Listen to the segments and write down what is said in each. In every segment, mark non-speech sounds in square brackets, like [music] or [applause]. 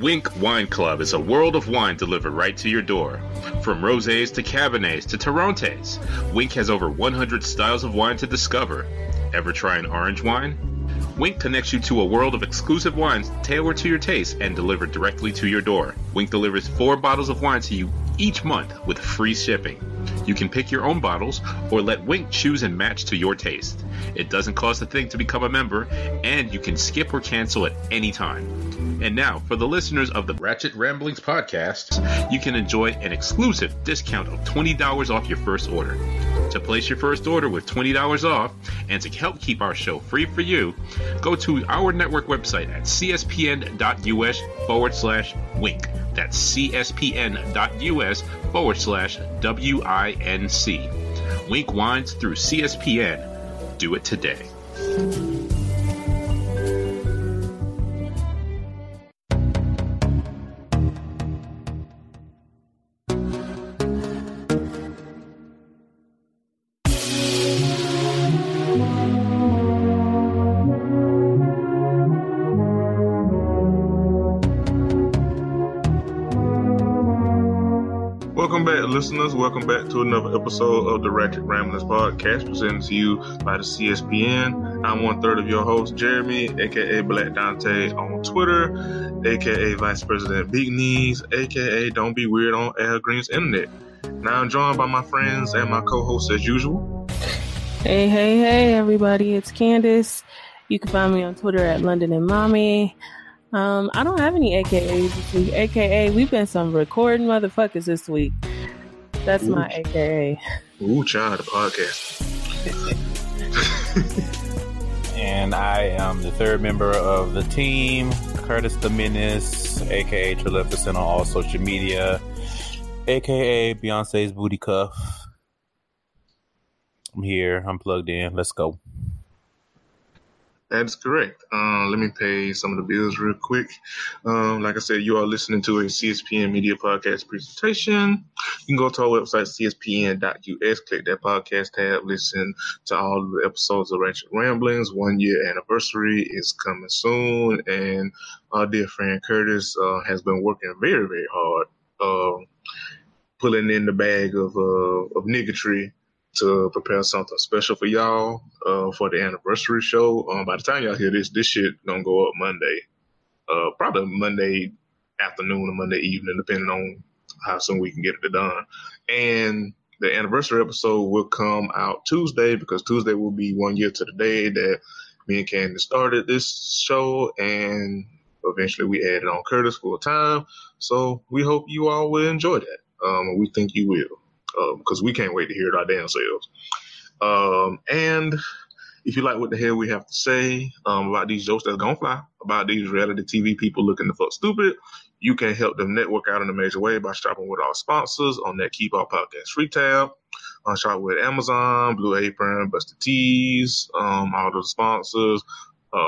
Winc Wine Club is a world of wine delivered right to your door. From rosés to cabernets to Torrontés, Winc has over 100 styles of wine to discover. Ever try an orange wine? Winc connects you to a world of exclusive wines tailored to your taste and delivered directly to your door. Winc delivers four bottles of wine to you each month with free shipping. You can pick your own bottles or let Winc choose and match to your taste. It doesn't cost a thing to become a member, and you can skip or cancel at any time. And now, for the listeners of the Ratchet Ramblings podcast, you can enjoy an exclusive discount of $20 off your first order. To place your first order with $20 off and to help keep our show free for you, go to our network website at cspn.us forward slash winc. That's cspn.us forward slash W-I-N-C. Winc Wines through CSPN. Do it today. Listeners. Welcome back to another episode of the Ratchet Ramblers podcast presented to you by the CSPN. I'm one third of your host, Jeremy, aka Black Dante on Twitter, aka Vice President Big Knees, aka Don't Be Weird on Al Green's Internet. Now I'm joined by my friends and my co-hosts as usual. Hey, hey, hey, everybody! It's Candace. You can find me on Twitter at London and Mommy. Um, I don't have any AKAs this week. AKA, we've been some recording motherfuckers this week. That's my AKA. Ooh, child, the podcast. and I am the third member of the team, Curtis the Menace, aka Trilificent on all social media, aka Beyonce's booty cuff. I'm here. I'm plugged in. Let's go. That is correct. Uh, let me pay some of the bills real quick. Um, like I said, you are listening to a CSPN Media Podcast presentation. You can go to our website, cspn.us, click that podcast tab, listen to all the episodes of Ratchet Ramblings. One year anniversary is coming soon, and our dear friend Curtis uh, has been working very, very hard, uh, pulling in the bag of, uh, of niggatry to prepare something special for y'all uh, for the anniversary show. Um, by the time y'all hear this, this shit gonna go up Monday, uh, probably Monday afternoon or Monday evening, depending on how soon we can get it done. And the anniversary episode will come out Tuesday because Tuesday will be one year to the day that me and Candace started this show, and eventually we added on Curtis full time. So we hope you all will enjoy that. Um, we think you will because um, we can't wait to hear it our damn selves. Um, and if you like what the hell we have to say um, about these jokes that's gonna fly, about these reality TV people looking to fuck stupid, you can help them network out in a major way by shopping with our sponsors on that Keep Our Podcast Free tab. Uh, shop with Amazon, Blue Apron, Busted Tees, um, all those sponsors. Uh,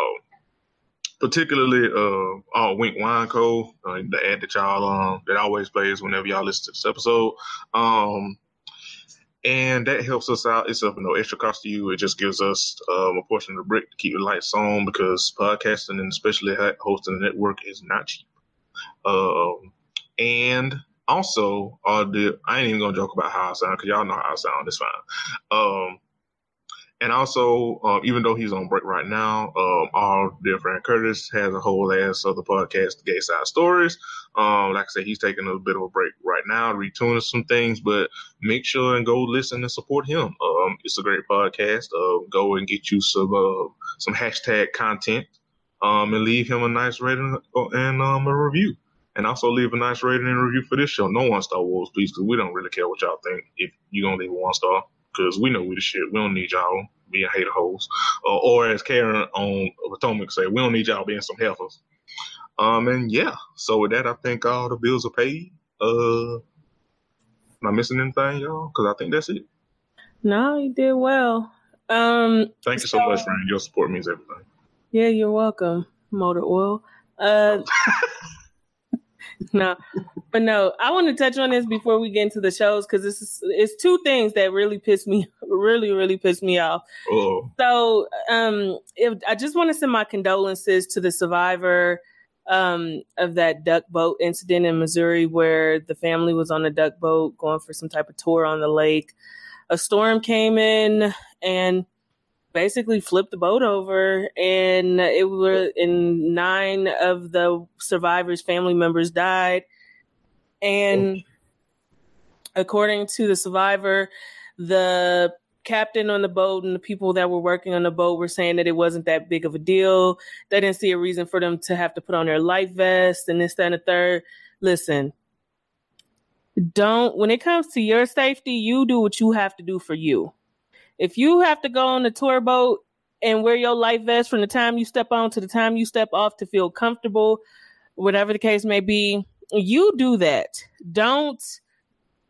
particularly uh, uh Winc Wine Co. Uh, the ad that y'all um that always plays whenever y'all listen to this episode. Um, and that helps us out. It's of no extra cost to you. It just gives us um, a portion of the brick to keep the lights on because podcasting and especially hosting a network is not cheap. Um, and also, uh, the, I ain't even gonna joke about how I sound because y'all know how I sound. It's fine. Um, and also, uh, even though he's on break right now, um, our dear friend Curtis has a whole ass of the podcast, Gay Side Stories. Um, like I said, he's taking a bit of a break right now, retuning some things, but make sure and go listen and support him. Um, it's a great podcast. Uh, go and get you some uh, some hashtag content, um, and leave him a nice rating and um, a review. And also leave a nice rating and review for this show. No one star wolves, please, because we don't really care what y'all think. If you're gonna leave a one star because we know we the shit. We don't need y'all being hater hoes. Uh, or as Karen on Potomac say, we don't need y'all being some heifers. Um, and yeah, so with that, I think all the bills are paid. Uh, am I missing anything, y'all? Because I think that's it. No, you did well. Um, Thank you so, so much, friend. Your support means everything. Yeah, you're welcome, Motor Oil. Uh, [laughs] [laughs] no, but no, I want to touch on this before we get into the shows because this is it's two things that really piss me, [laughs] really, really piss me off. Oh. So, um, if I just want to send my condolences to the survivor um, of that duck boat incident in Missouri where the family was on a duck boat going for some type of tour on the lake. A storm came in and basically flipped the boat over and it was in nine of the survivors family members died and according to the survivor the captain on the boat and the people that were working on the boat were saying that it wasn't that big of a deal. They didn't see a reason for them to have to put on their life vest and this, that, and the third. Listen, don't, when it comes to your safety, you do what you have to do for you. If you have to go on the tour boat and wear your life vest from the time you step on to the time you step off to feel comfortable, whatever the case may be, you do that. Don't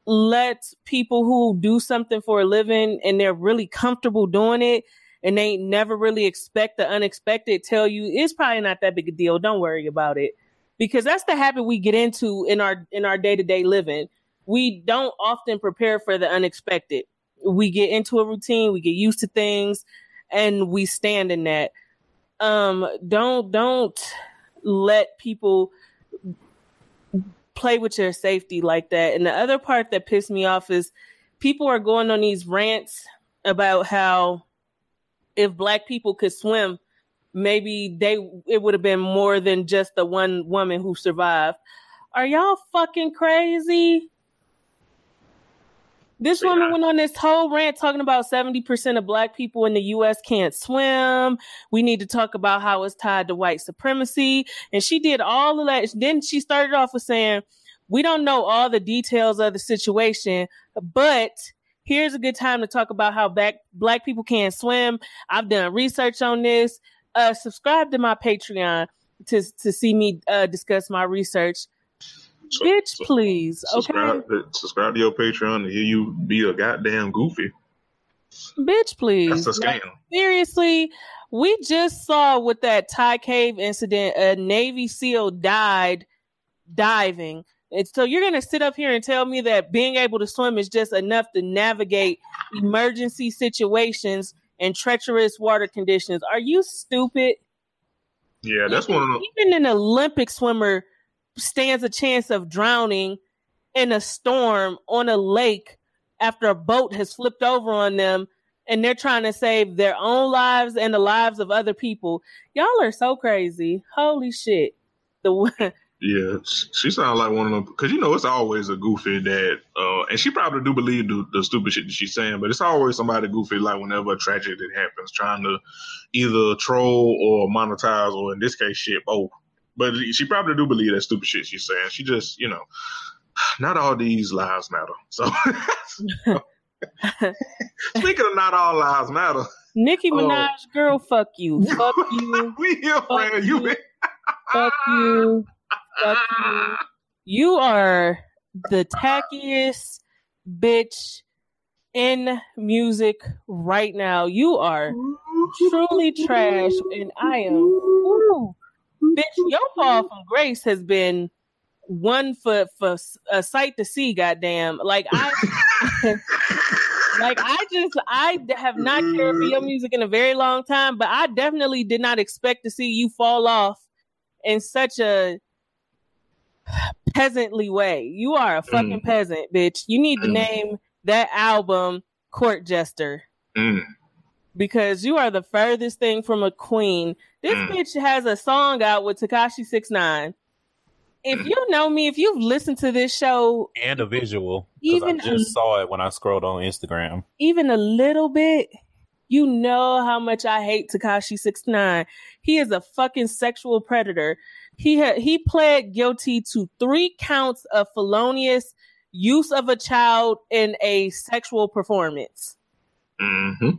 let people who do something for a living and they're really comfortable doing it and they never really expect the unexpected tell you it's probably not that big a deal. Don't worry about it. Because that's the habit we get into in our in our day-to-day living. We don't often prepare for the unexpected. We get into a routine, we get used to things and we stand in that. Um don't don't let people play with your safety like that. And the other part that pissed me off is people are going on these rants about how if black people could swim, maybe they it would have been more than just the one woman who survived. Are y'all fucking crazy? This woman went on this whole rant talking about 70% of black people in the US can't swim. We need to talk about how it's tied to white supremacy. And she did all of that. Then she started off with saying, we don't know all the details of the situation, but here's a good time to talk about how black, black people can't swim. I've done research on this. Uh, subscribe to my Patreon to, to see me uh, discuss my research. So, Bitch, so please. Subscribe, okay. subscribe to your Patreon to hear you be a goddamn goofy. Bitch, please. That's a scam. Like, seriously, we just saw with that Thai cave incident, a Navy SEAL died diving. And so you're going to sit up here and tell me that being able to swim is just enough to navigate emergency situations and treacherous water conditions. Are you stupid? Yeah, that's even, one of the. Even an Olympic swimmer stands a chance of drowning in a storm on a lake after a boat has flipped over on them and they're trying to save their own lives and the lives of other people. Y'all are so crazy. Holy shit. The [laughs] Yeah, she sounds like one of them because you know it's always a goofy that, uh, and she probably do believe the, the stupid shit that she's saying, but it's always somebody goofy like whenever a tragedy happens, trying to either troll or monetize, or in this case, shit both. But she probably do believe that stupid shit she's saying. She just, you know, not all these lives matter. So, [laughs] speaking of not all lives matter, Nicki oh. Minaj, girl, fuck you, [laughs] fuck you, we here, fuck man. You, fuck you, fuck [laughs] you. You are the tackiest bitch in music right now. You are truly trash, and I am. Ooh, bitch, your fall from grace has been one for for a sight to see. Goddamn, like I, [laughs] like I just I have not cared for your music in a very long time, but I definitely did not expect to see you fall off in such a peasantly way. You are a fucking mm. peasant, bitch. You need to mm. name that album Court Jester. Mm because you are the furthest thing from a queen. This mm. bitch has a song out with Tekashi Six Nine. If mm. you know me, if you've listened to this show and a visual, even I just a, saw it when I scrolled on Instagram, even a little bit, you know how much I hate Tekashi Six Nine. He is a fucking sexual predator. He had he pled guilty to three counts of felonious use of a child in a sexual performance. Mm-hmm.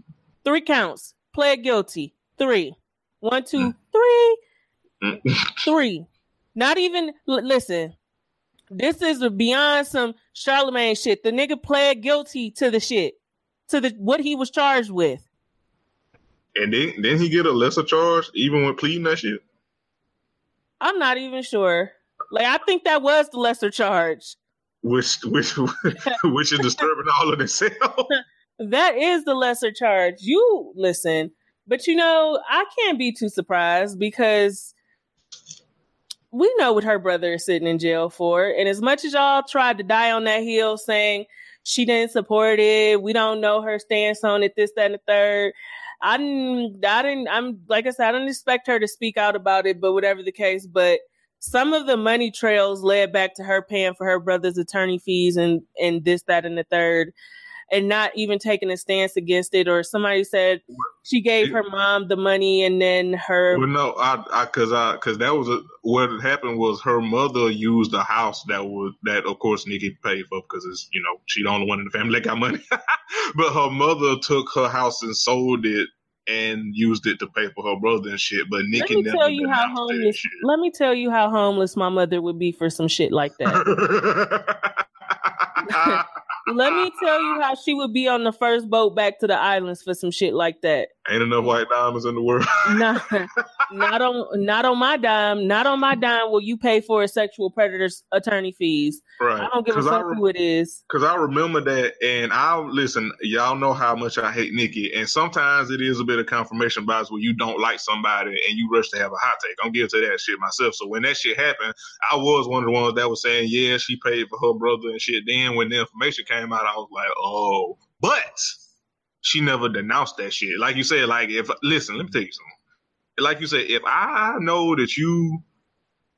Three counts. Pled guilty. Three. One, two, mm. three. Mm. three. Not even l- listen. This is beyond some Charlemagne shit. The nigga pled guilty to the shit, to the what he was charged with. And then then he get a lesser charge even when pleading that shit. I'm not even sure. Like I think that was the lesser charge. Which which [laughs] which is disturbing all of itself. [laughs] that is the lesser charge. You listen, but you know, I can't be too surprised because we know what her brother is sitting in jail for. And as much as y'all tried to die on that hill saying she didn't support it, we don't know her stance on it, this, that, and the third. I didn't, I didn't, I'm like I said, I didn't expect her to speak out about it, but whatever the case, but some of the money trails led back to her paying for her brother's attorney fees and, and this, that, and the third and not even taking a stance against it. Or somebody said she gave her mom the money and then her. Well, no, I, I, cause I, cause that was a, what happened was her mother used a house that was, that of course Nicki paid for because it's, you know, she the only one in the family that got money. [laughs] but her mother took her house and sold it and used it to pay for her brother and shit. But Nicki let me tell you how homeless. Let me tell you how homeless my mother would be for some shit like that. [laughs] Let me tell you how she would be on the first boat back to the islands for some shit like that. Ain't enough white diamonds in the world. [laughs] not, not on not on my dime. Not on my dime will you pay for a sexual predator's attorney fees. Right. I don't give a fuck re- who it is. Cause I remember that and I listen, y'all know how much I hate Nicki. And sometimes it is a bit of confirmation bias where you don't like somebody and you rush to have a hot take. I'm guilty to that shit myself. So when that shit happened, I was one of the ones that was saying, Yeah, she paid for her brother and shit. Then when the information came out, I was like, Oh, but she never denounced that shit. Like you said, like if listen, let me tell you something. Like you said, if I know that you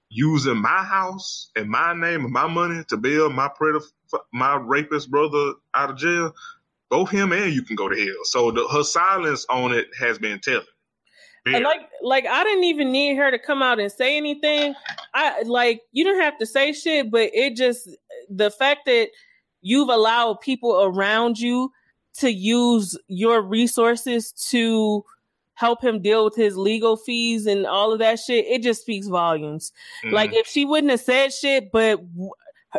using my house and my name and my money to bail my predator, my rapist brother out of jail, both him and you can go to hell. So the, her silence on it has been telling. Yeah. Like, like I didn't even need her to come out and say anything. I like you don't have to say shit, but it just the fact that you've allowed people around you to use your resources to help him deal with his legal fees and all of that shit, it just speaks volumes. Mm. Like if she wouldn't have said shit, but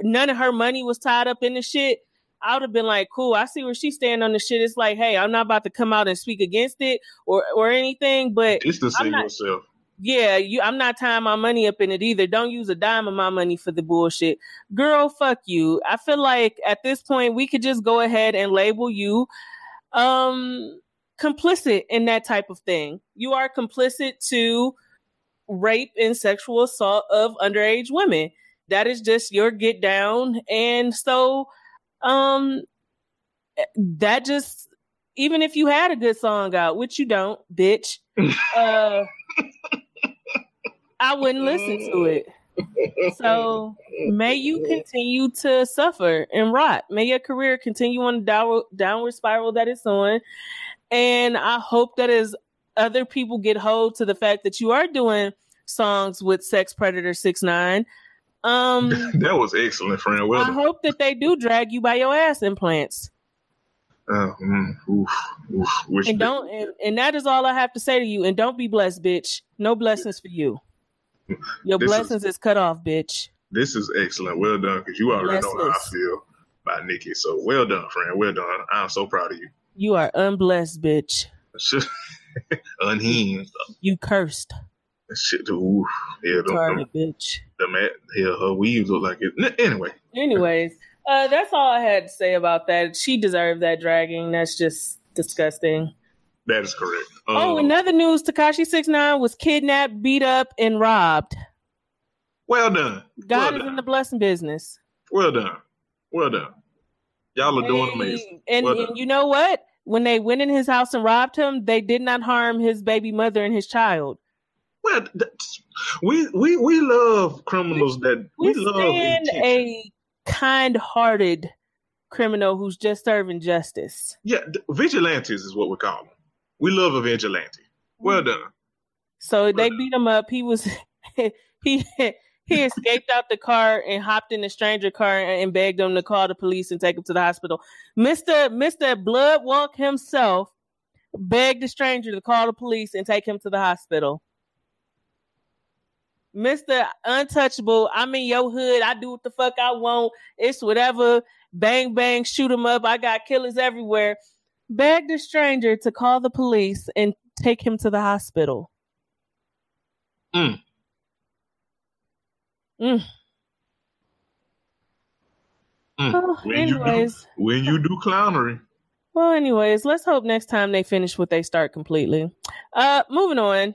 none of her money was tied up in the shit, I would have been like, cool, I see where she's standing on the shit. It's like, hey, I'm not about to come out and speak against it or or anything, but it's the same yourself. Yeah, you I'm not tying my money up in it either. Don't use a dime of my money for the bullshit. Girl, fuck you. I feel like at this point we could just go ahead and label you um complicit in that type of thing. You are complicit to rape and sexual assault of underage women. That is just your get down. And so um that just even if you had a good song out, which you don't, bitch, [laughs] uh I wouldn't listen to it. So may you continue to suffer and rot. May your career continue on the downward, downward spiral that it's on. And I hope that as other people get hold to the fact that you are doing songs with Sex Predator Six Nine. Um, [laughs] that was excellent, friend. Well, I hope that they do drag you by your ass implants. Uh, mm, oof, oof, and don't, and, and, that is all I have to say to you. And don't be blessed, bitch. No blessings for you. [laughs] Your this blessings is, is, cut off, bitch. This is excellent. Well done, because you already Blessless. know how I feel about Nicki. So well done, friend. Well done. I'm so proud of you. You are unblessed, bitch. [laughs] Unhinged. You cursed. Shit, ooh, yeah, Retarded bitch. The mat, yeah, her weaves look like it. Anyway. Anyways, uh, that's all I had to say about that. She deserved that dragging. That's just disgusting. That is correct. Um, oh, another news: Tekashi Six Nine was kidnapped, beat up, and robbed. Well done. God well is done. in the blessing business. Well done. Well done. Y'all are doing amazing. And, well and you know what? When they went in his house and robbed him, they did not harm his baby mother and his child. Well, we we we love criminals that we, we love. a kind-hearted criminal who's just serving justice. Yeah, vigilantes is what we call them. We love a vigilante. Well mm-hmm. done. So well they done. beat him up. He was [laughs] he he escaped out the car and hopped in a stranger car and begged them to call the police and take him to the hospital. Mister Mister Bloodwalk himself begged the stranger to call the police and take him to the hospital. Mr. Untouchable, I'm in your hood. I do what the fuck I want. It's whatever. Bang, bang, shoot him up. I got killers everywhere. Begged a stranger to call the police and take him to the hospital. Mm. Mm. Mm. Oh, when anyways, you do, when you do clownery. Well, anyways, let's hope next time they finish what they start completely. Uh, moving on.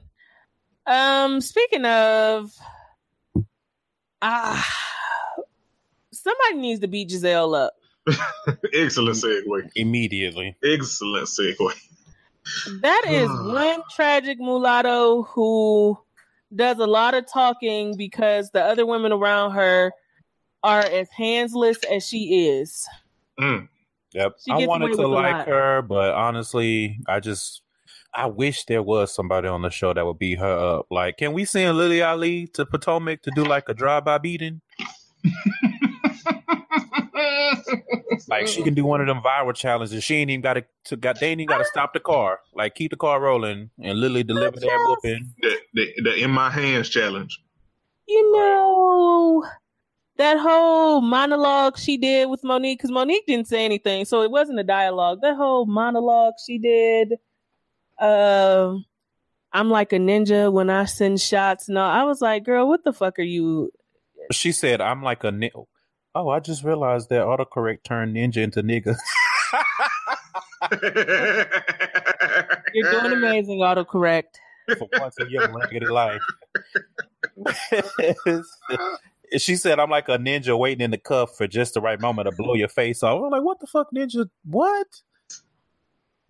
Um, speaking of Ah, somebody needs to beat Gizelle up. Excellent segue. Immediately. Excellent segue. That is one tragic mulatto who does a lot of talking because the other women around her are as handsless as she is. Mm. Yep. She I wanted to like lot. her, but honestly, I just I wish there was somebody on the show that would beat her up. Like, can we send Laila Ali to Potomac to do like a drive-by beating? [laughs] Like she can do one of them viral challenges. She ain't even got to got they ain't even got to stop the car. Like keep the car rolling and literally deliver that whooping. the, the, the in my hands challenge. You know, that whole monologue she did with Monique, because Monique didn't say anything, so it wasn't a dialogue. That whole monologue she did, uh, I'm like a ninja when I send shots. No, I was like, girl, what the fuck are you? She said, "I'm like a ni- oh, I just realized that autocorrect turned ninja into nigga." [laughs] You're doing amazing, autocorrect. for once in your raggedy life. [laughs] she said, "I'm like a ninja waiting in the cuff for just the right moment to blow your face off." I'm like, "What the fuck, ninja? What?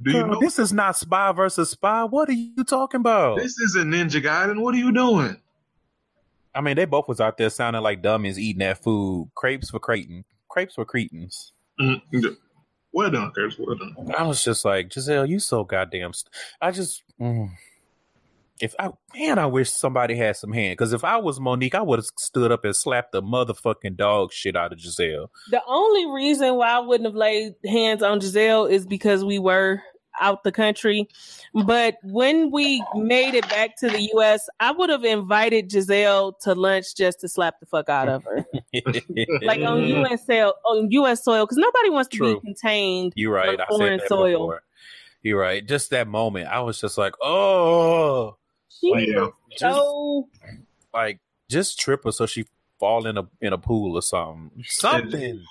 Do you Girl, know this is not spy versus spy. What are you talking about?" this is a Ninja guy, and What are you doing? I mean, they both was out there sounding like dummies eating that food. Crepes for Creighton. Crepes for Cretans. Mm, Well done, Curtis. Well done. I was just like, Gizelle, you so goddamn. St-. I just, mm. if I man, I wish somebody had some hand. Because if I was Monique, I would have stood up and slapped the motherfucking dog shit out of Gizelle. The only reason why I wouldn't have laid hands on Gizelle is because we were out the country. But when we made it back to the US, I would have invited Gizelle to lunch just to slap the fuck out of her. [laughs] like on US soil, on US soil, because nobody wants to True. be contained. You're right. on I foreign said that soil. before. You're right. Just that moment, I was just like, oh, She Like, was just so like just trip her so she fall in a in a pool or something. Something.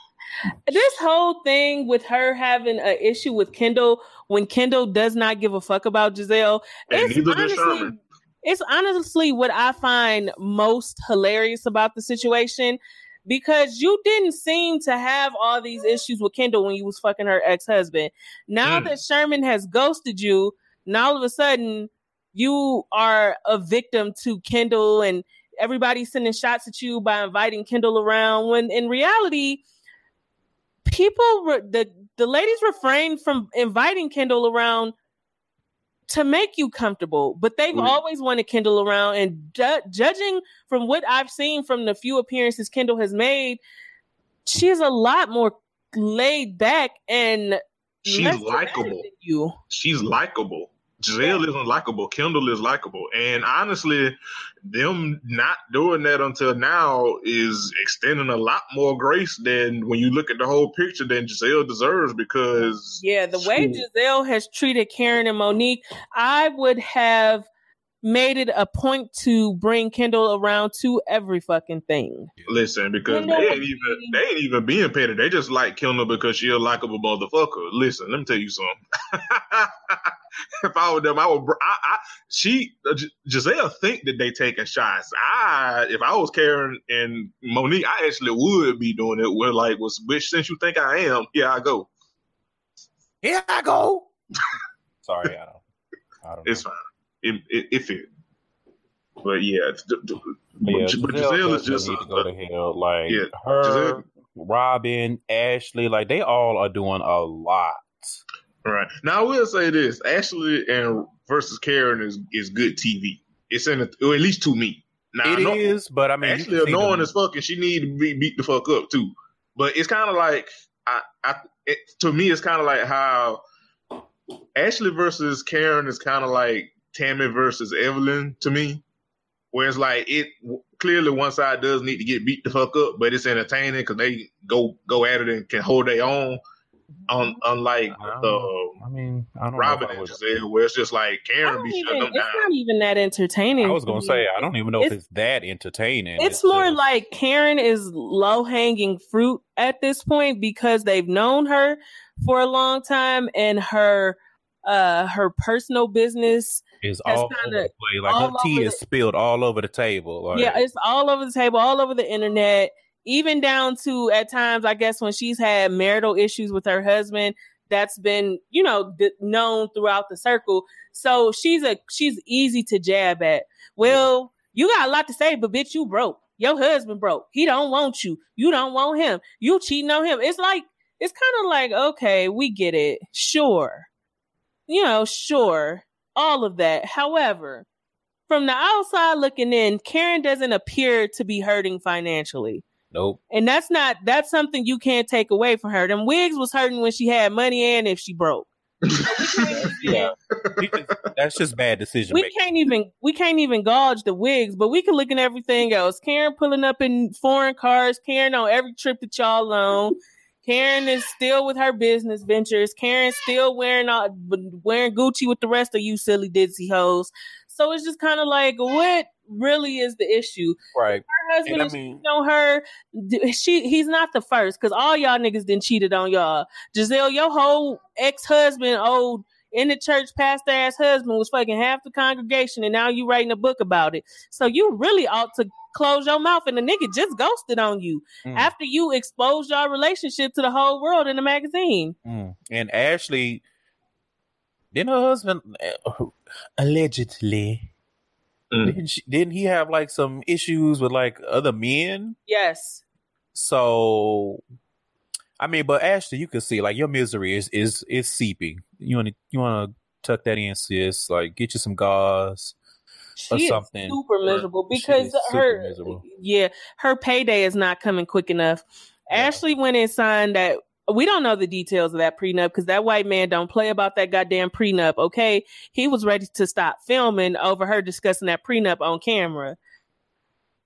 This whole thing with her having an issue with Kendall when Kendall does not give a fuck about Gizelle. And It's honestly, it's honestly what I find most hilarious about the situation because you didn't seem to have all these issues with Kendall when you was fucking her ex-husband. Now Mm. that Sherman has ghosted you, now all of a sudden you are a victim to Kendall and everybody's sending shots at you by inviting Kendall around when in reality people re- the the ladies refrain from inviting Kendall around to make you comfortable, but they've Mm. always wanted Kendall around. And ju- judging from what I've seen from the few appearances Kendall has made, she is a lot more laid back and She's likable. You, She's likable. Gizelle isn't likable. Kendall is likable. And honestly, them not doing that until now is extending a lot more grace than when you look at the whole picture than Gizelle deserves because yeah. The way Gizelle has treated Karen and Monique, I would have made it a point to bring Kendall around to every fucking thing. listen, because Kendall they ain't was even being- they ain't even being petty. They just like Kendall because she a likable motherfucker. Listen, let me tell you something. [laughs] if I were them, I would. br- I, I she uh, G- Gizelle think that they taking shots. I if I was Karen and Monique, I actually would be doing it. Where like was bitch since you think I am, here I go. Here I go. [laughs] Sorry, I don't. I don't. It's know. fine. It it, it. But yeah, it's- d- d- But yeah, but, Gizelle is just need to uh, go to hell. Like yeah, her, Gizelle- Robin, Ashley, like they all are doing a lot. Right. Now I will say this: Ashley and versus Karen is is good TV. It's in it, or at least to me. Now It is, but I mean, Ashley annoying as fuck, and she need to be beat the fuck up too. But it's kind of like I, I it, to me, it's kind of like how Ashley versus Karen is kind of like Tammy versus Evelyn to me, where it's like it clearly one side does need to get beat the fuck up, but it's entertaining because they go go at it and can hold their own. Un, unlike I the. I mean, I don't Robin know. and If I, would, Gizelle, where it's just like I Karen be even, shutting them it's down. not even that entertaining. I was gonna say I don't even know if It's- it's that entertaining. It's more just- like Karen is low hanging fruit at this point because they've known her for a long time and her uh her personal business Has all kinda over the place. Like her tea is spilled all over the table. Like, Yeah, it's all over the table, all over the internet, even down to at times, I guess, when she's had marital issues with her husband. That's been, you know, d- known throughout the circle. So she's a she's easy to jab at. Well, you got a lot to say, but bitch, you broke. Your husband broke. He don't want you. You don't want him. You cheating on him. It's like it's kind of like okay, we get it. Sure, you know, sure, all of that. However, from the outside looking in, Karen doesn't appear to be hurting financially. nope. And that's not that's something you can't take away from her. Them wigs was hurting when she had money and if she broke. [laughs] Yeah. Just- that's just bad decision We making. can't even we can't even gauge the wigs, but we can look at everything else. Karen pulling up in foreign cars, Karen on every trip that y'all on. Karen is still with her business ventures. Karen's still wearing all, wearing Gucci with the rest of you silly ditzy hoes. So it's just kind of like, what really is the issue? Right. Her husband And I mean- cheating on her. She he's not the first because all y'all niggas done cheated on y'all. Gizelle, your whole ex husband, old in the church pastor ass husband, was fucking half the congregation, and now you writing a book about it. So you really ought to close your mouth, and the nigga just ghosted on you Mm. after you exposed your relationship to the whole world in the magazine. Mm. And Ashley, didn't her husband uh, allegedly Mm. didn't, she, didn't he have like some issues with like other men? Yes. So, I mean, but Ashley, you can see like your misery is is is seeping. You want to you want to tuck that in, sis. Like get you some gauze. She Or something. super miserable because her miserable. yeah her payday is not coming quick enough. Yeah. Ashley went and signed that. We don't know the details of that prenup because that white man don't play about that goddamn prenup. Okay, he was ready to stop filming over her discussing that prenup on camera.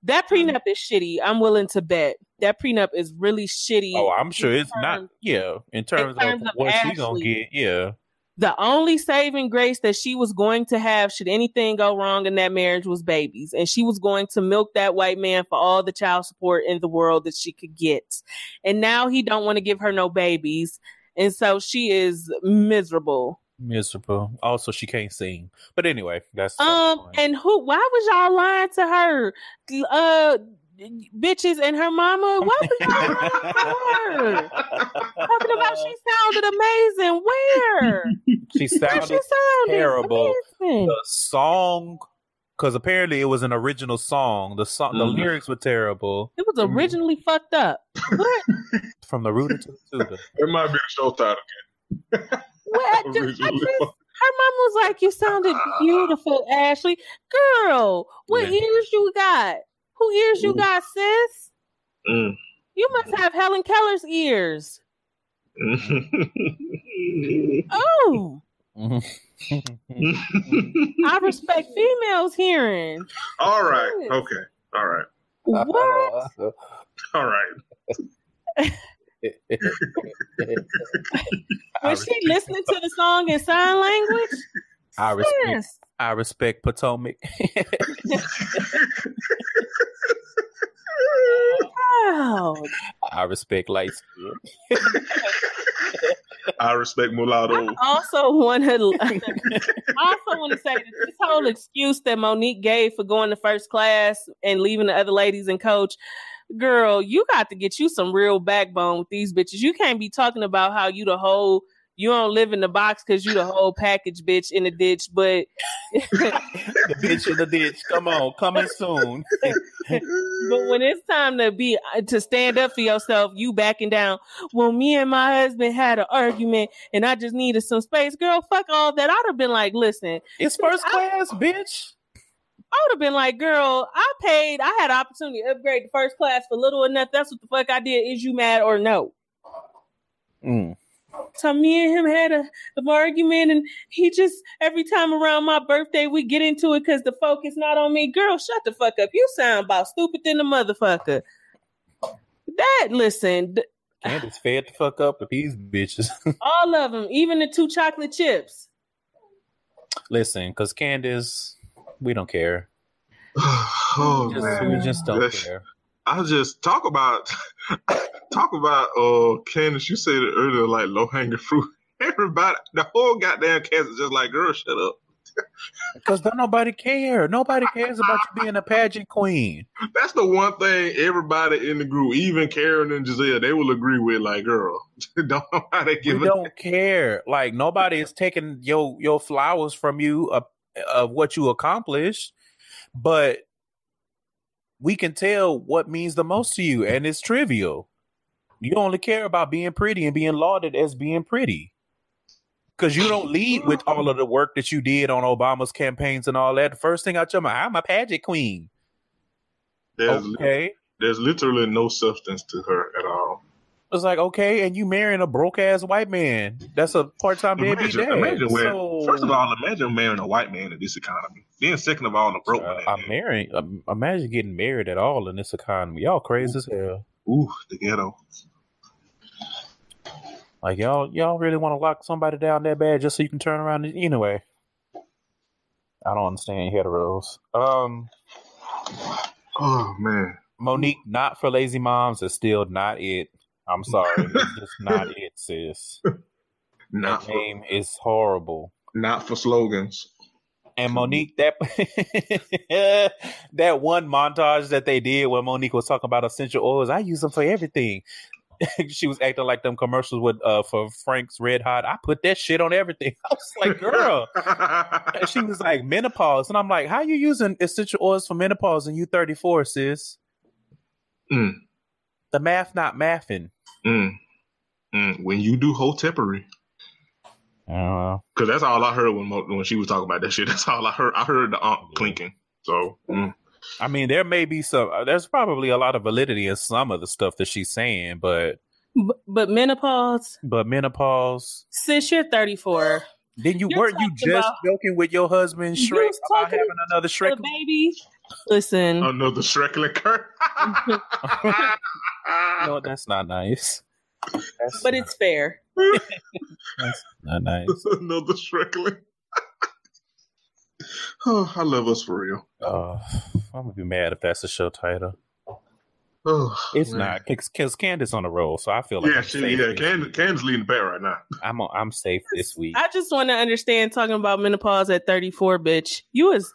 That prenup is shitty. I'm willing to bet that prenup is really shitty. Oh, I'm sure in it's not. Yeah, in terms, terms of of what she gonna get. Yeah, the only saving grace that she was going to have should anything go wrong in that marriage was babies. And she was going to milk that white man for all the child support in the world that she could get. And now he don't want to give her no babies. And so she is miserable. Miserable. Also, she can't sing. But anyway, that's um and who why was y'all lying to her? Uh bitches and her mama why was [laughs] y'all lying her talking about she sounded amazing where she Where she sounded sounded terrible. amazing. the song because apparently it was an original song. The song, the Mhm. lyrics were terrible. It was originally fucked up. What? [laughs] From the rooter to the tutor. It might be the show title. what? [laughs] I just, I Originally just, her mom was like, "You sounded beautiful, Ashley. Girl, what Yeah. ears you got? Who ears you Ooh. got, sis? Mm. You must have Helen Keller's ears. [laughs] Oh, [laughs] I respect females hearing. All right. Okay. All right. What? All right. [laughs] Was she listening to the song in sign language? I respect. Yes. I respect Potomac. [laughs] Wow. I respect light skin. [laughs] I respect mulatto. I also want to. [laughs] I also want to say that this whole excuse that Monique gave for going to first class and leaving the other ladies and coach, girl, you got to get you some real backbone with these bitches. You can't be talking about how you the whole. You don't live in the box because you the whole package bitch in the ditch, but [laughs] the bitch in the ditch. Come on, coming soon. [laughs] but when it's time to be to stand up for yourself, you backing down. Well, me and my husband had an argument, and I just needed some space. Girl, fuck all that. I'd have been like, listen, It's first class, bitch. I would have been like, girl, I paid. I had an opportunity to upgrade to first class for little or nothing. That's what the fuck I did. Is you mad or no? Mm. So me and him had a an argument, and he just every time around my birthday we get into it because the focus not on me. Girl, shut the fuck up. You sound about stupid than the motherfucker. That listen, th- Candace fed the fuck up with these bitches. [laughs] all of them, even the two chocolate chips. Listen, because Candace, we don't care. [sighs] oh Just, man. we just don't Yes. care. I just talk about [laughs] talk about uh Candace. You said it earlier, like low hanging fruit. [laughs] Everybody, the whole goddamn cast is just like, girl, shut up. Because don't nobody care. Nobody cares about you being a pageant queen. That's the one thing everybody in the group, even Karen and Gizelle, they will agree with. Like, girl, [laughs] don't nobody give We a don't care. Like nobody is taking your your flowers from you of, of what you accomplished, but we can tell what means the most to you, and it's trivial. You only care about being pretty and being lauded as being pretty. Because you don't lead with all of the work that you did on Obama's campaigns and all that. The first thing out your mouth, I'm a pageant queen. There's, Okay. there's literally no substance to her It's like, okay, and you marrying a broke ass white man. That's a part time deadbeat Imagine, dad. imagine where, So- first of all, imagine marrying a white man in this economy. Then, second of all, a broke Uh, man. I'm marrying. Um, imagine getting married at all in this economy. Y'all crazy as hell. Ooh, the ghetto. Like y'all, y'all really want to lock somebody down that bad just so you can turn around? And, anyway, I don't understand heteros. Um, Oh man. Monique, not for lazy moms is still not it. I'm sorry, [laughs] it's just not it, sis. Not That for, name is horrible. not for slogans. And Monique, that [laughs] that one montage that they did when Monique was talking about essential oils, I use them for everything. [laughs] she was acting like them commercials with uh for Frank's Red Hot. I put that shit on everything. I was like, girl. And she was like menopause, and I'm like, how you using essential oils for menopause and you 34, sis? Mm. The math not mathing. Mm. Mm. When you do hotepery. I. Cause that's all I heard when Mo- when she was talking about that shit. [laughs] That's all I heard. I heard the aunt clinking. So mm. I mean, there may be some. uh, There's probably a lot of validity in some of the stuff that she's saying, but but, but menopause, but menopause. Since you're 34. Then you weren't you just about- joking with your husband Shrek was about having another Shrek? Baby. Listen, another Shrekling [laughs] curse. [laughs] no, that's not nice. That's but it's fair. [laughs] not nice. another Shrekling. [sighs] oh, I love us for real. Uh, I'm gonna be mad if that's the show title. [sighs] Oh, It's man. not because Candace on the roll, so I feel like Yeah, I'm she, yeah. this- Candace, Candace leading the bet right now. I'm on, I'm safe this week. I just want to understand talking about menopause at 34, bitch. You was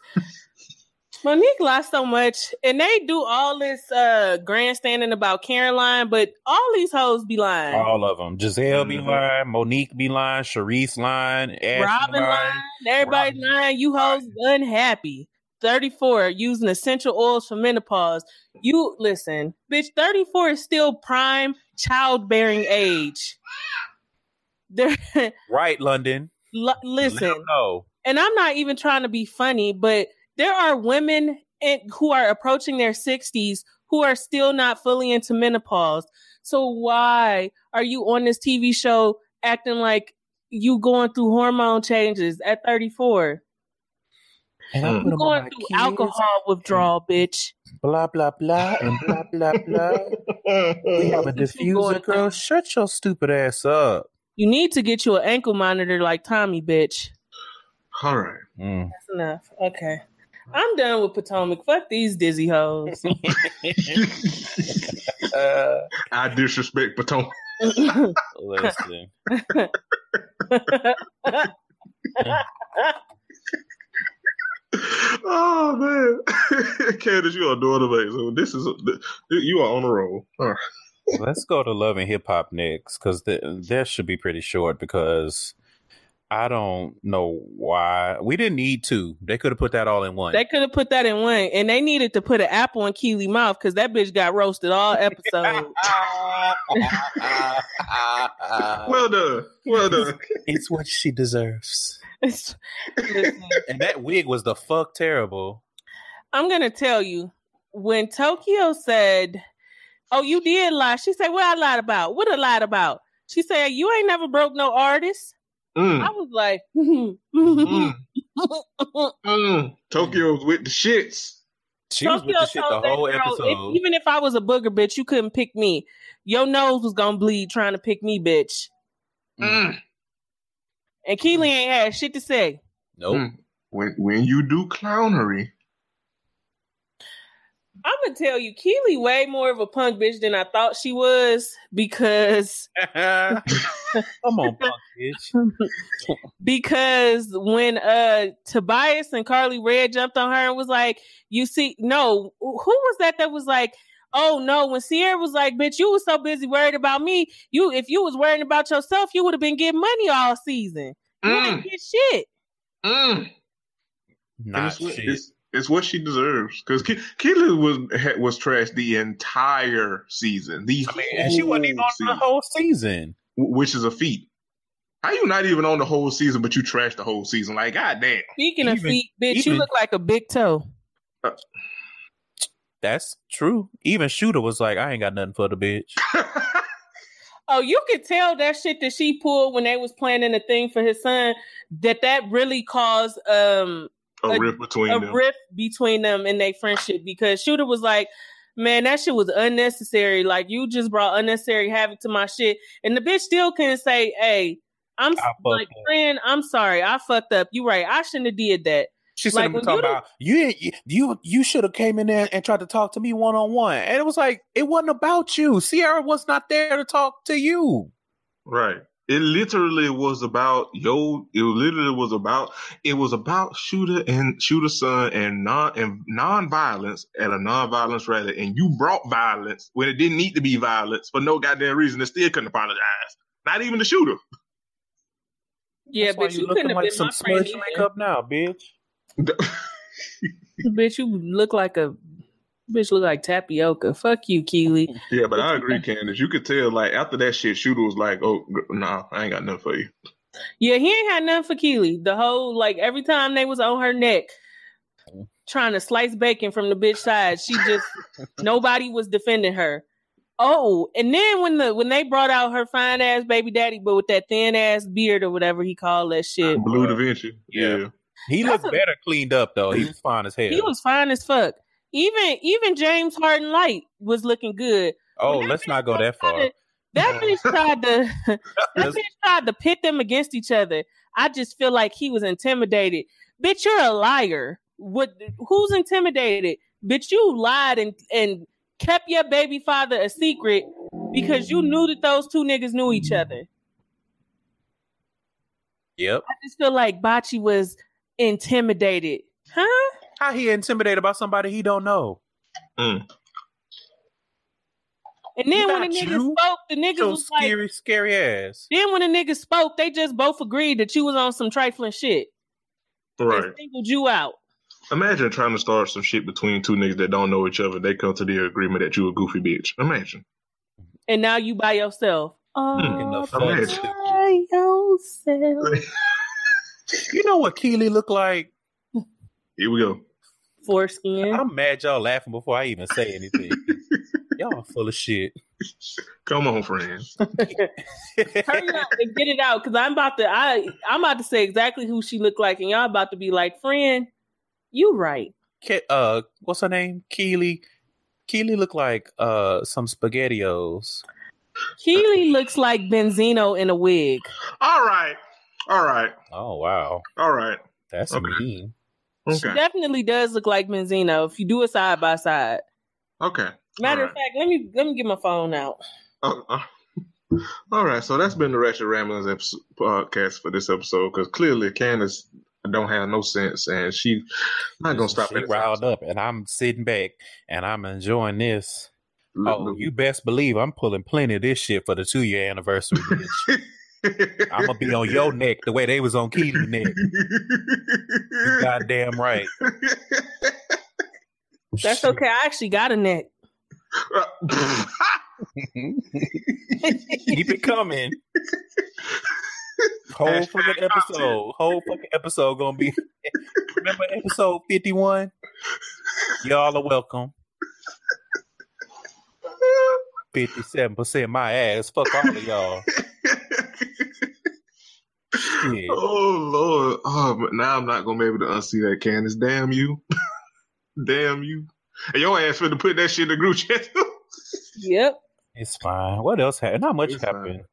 Monique lost so much, and they do all this uh grandstanding about Caroline, but all these hoes be lying. All of them. Gizelle be Mhm. lying, Monique be lying, Charrisse lying, Ashley Robin lying, everybody lying. You hoes unhappy. 34 using essential oils for menopause. You listen, bitch. 34 is still prime childbearing age. [laughs] Right, London. L- listen, No. and I'm not even trying to be funny, but there are women in, who are approaching their 60s who are still not fully into menopause. So why are you on this TV show acting like you going through hormone changes at 34? And I Mm. put You 'em on going through kids, alcohol withdrawal, bitch. Blah blah blah and blah blah blah. [laughs] We have a What diffuser, girl. Shut your stupid ass up. You need to get you an ankle monitor like Tommy, bitch. All right. Mm. That's enough. Okay. I'm done with Potomac. Fuck these dizzy hoes. [laughs] [laughs] Uh, I disrespect Potomac. listen. [laughs] oh man, Candace, you are doing amazing. So this is you are on a roll. All right. Let's go to love and hip hop next because th- that should be pretty short because I don't know why we didn't need two. They could have put that all in one. They could have put that in one, and they needed to put an apple in Kiely mouth because that bitch got roasted all episode. [laughs] Well done. Well done. it's what she deserves. And that wig was the fuck terrible. I'm gonna tell you when Tokyo said, "Oh, you did lie," she said, "What I lied about? What I lied about?" She said, "You ain't never broke no artist." Mm, I was like, [laughs] mm, mm. Tokyo's with the shits. She was with the shit the whole girl, episode. If, even if I was a booger bitch, you couldn't pick me. Your nose was gonna bleed trying to pick me, bitch. Mm. And Kiely ain't had shit to say. nope. Mm. When when you do clownery, I'm gonna tell you, Kiely way more of a punk bitch than I thought she was because [laughs] Come on, punk bitch. [laughs] because when uh Tobias and Carly Red jumped on her and was like, "You see, no, who was that that was like." Oh no! When Sierra was like, "Bitch, you was so busy worried about me. You, if you was worrying about yourself, you would have been getting money all season. You didn't Mm, get shit." mm. Not shit. It's, it's what she deserves because Ke- Kiely was was trashed the entire season. The I mean, and she wasn't even on whole the whole season. which is a feat. How you not even on the whole season, but you trashed the whole season? Like, goddamn. Speaking of feet, bitch, you look like a big toe. That's true. Even Shooter was like, I ain't got nothing for the bitch. [laughs] Oh, you could tell that shit that she pulled when they was planning a thing for his son. That that really caused um a A- rift between a them. rift between them and their friendship because Shooter was like, "Man, that shit was unnecessary. Like you just brought unnecessary havoc to my shit." And the bitch still couldn't say, "Hey, I'm like up. friend, I'm sorry, I fucked up. You right, I shouldn't have did that." She Like, said, when talking you about you, you, you, you should have came in there and tried to talk to me one on one, and it was like it wasn't about you. Sierra was not there to talk to you. Right. It literally was about yo. It literally was about. It was about shooter and shooter son and non and non-violence at a non-violence rally, and you brought violence when it didn't need to be violence for no goddamn reason. And still couldn't apologize. Not even the shooter. Yeah, That's why but you, couldn't have like been some my friend. smudge makeup now, bitch. [laughs] Bitch, you look like a bitch. Look like tapioca. Fuck you, Kiely. yeah, but I agree, Candace. You could tell like after that shit, shooter was like, "Oh, nah, I ain't got nothing for you." Yeah, he ain't had nothing for Kiely. The whole like every time they was on her neck trying to slice bacon from the bitch side, she just [laughs] nobody was defending her. Oh, and then when the when they brought out her fine ass baby daddy, but with that thin ass beard or whatever he called that shit, Blue Da Vinci. Yeah. Yeah. He That's looked a- better cleaned up though. He was fine as hell. he was fine as fuck. Even even James Harden Light was looking good. oh, let's not go that far. to- That bitch tried to [laughs] that bitch tried to pit them against each other. I just feel like he was intimidated. Bitch, you're a liar. What? Who's intimidated? Bitch, you lied and and kept your baby father a secret because you knew that those two niggas knew each other. Yep. I just feel like Bachi was intimidated. Huh? How he intimidated about somebody he don't know? Mm. And then when the Not niggas you. spoke, the niggas Your was like, scary, scary ass. then when the niggas spoke, they just both agreed that you was on some trifling shit. Right. And singled you out. Imagine trying to start some shit between two niggas that don't know each other. They come to the agreement that you a goofy bitch. Imagine. and now you by yourself. In the All fuck? Imagine. by yourself. [laughs] You know what Kiely looked like? Here we go. Foreskin. I'm mad y'all laughing before I even say anything. [laughs] y'all full of shit. Come on, friends. [laughs] Hurry up and get it out, because I'm about to. I I'm about to say exactly who she looked like, and y'all about to be like, friend, you right. Ke- uh, what's her name? Kiely. Kiely looked like uh some spaghettios. Kiely looks like Benzino in a wig. All right. All right. Oh wow, All right. that's Okay. mean. She definitely does look like Benzino if you do it side by side. Okay. Matter All of fact, let me let me get my phone out. Uh, uh, [laughs] all right. So that's been the Ratchet Ramblings episode, podcast for this episode because clearly Candace don't have no sense and she not gonna stop She riled up, and I'm sitting back and I'm enjoying this. soon. Oh, you best believe I'm pulling plenty of this shit for the two year anniversary. [laughs] bitch. I'm gonna be on your neck the way they was on Kiely's neck. You goddamn right. That's okay. I actually got a neck. Keep it coming. Whole Hashtag fucking episode. Whole fucking episode gonna be. Remember episode fifty one? Y'all are welcome. Fifty seven percent my ass. Fuck all of y'all. Shit. oh Lord! Oh, but now I'm not gonna be able to unsee that, Candace. Damn you! [laughs] Damn you! And your ass finna put that shit in the group chat. Yep. It's fine. What else happened? Not much It's fine.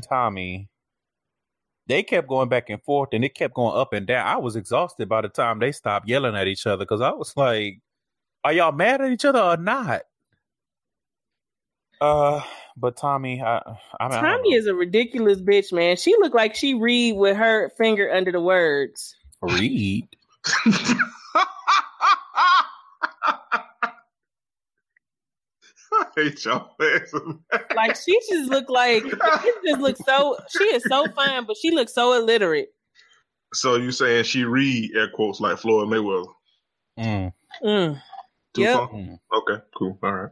Tommie, they kept going back and forth and it kept going up and down. I was exhausted by the time they stopped yelling at each other because I was like, are y'all mad at each other or not? Uh, but Tommie, I, I mean, Tommie is a ridiculous bitch, man. She looked like she read with her finger under the words. Read. [laughs] I hate y'all. like she just looked like she just looks so she is so fine, but she looks so illiterate. So you saying she read air quotes like Floyd Mayweather? Mm. Mm. Too Yep. far? Mm. Okay, cool. All right.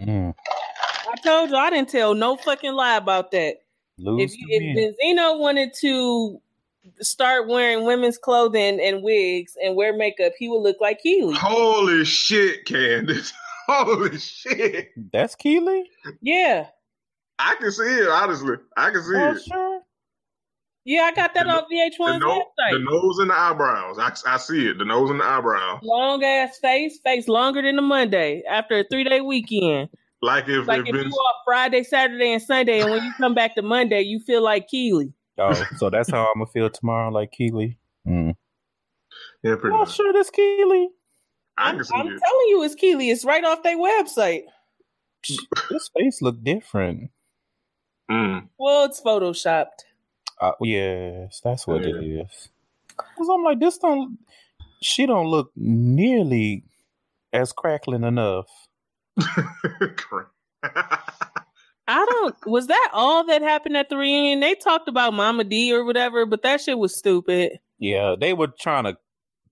Mm. I told you I didn't tell no fucking lie about that. Lose If, you, if Benzino wanted to start wearing women's clothing and wigs and wear makeup, he would look like Kiely. Holy shit, Candace. [laughs] Holy shit. That's Kiely. Yeah. I can see it, honestly. I can see Oh, it. sure. Yeah, I got that The- on VH1's no- website. the nose and the eyebrows. I, I see it. The nose and the eyebrow. Long ass face, face longer than a Monday after a three day weekend. Like if, Like if if you Vince, off Friday, Saturday, and Sunday, and when you come back to Monday, you feel like Kiely. Oh, so that's how I'm gonna feel tomorrow, like Kiely. Mm. yeah, pretty Oh, much. sure, that's Kiely. I I'm, can see I'm telling you, it's Kiely. It's right off their website. His face look different. Mm. Well, it's photoshopped. Uh, yes, that's what it Yeah. is. Cause I'm like, this don't. She don't look nearly as crackling enough. [laughs] Correct. [laughs] I don't. Was that all that happened at the reunion? They talked about Mama D or whatever, but that shit was stupid. Yeah, they were trying to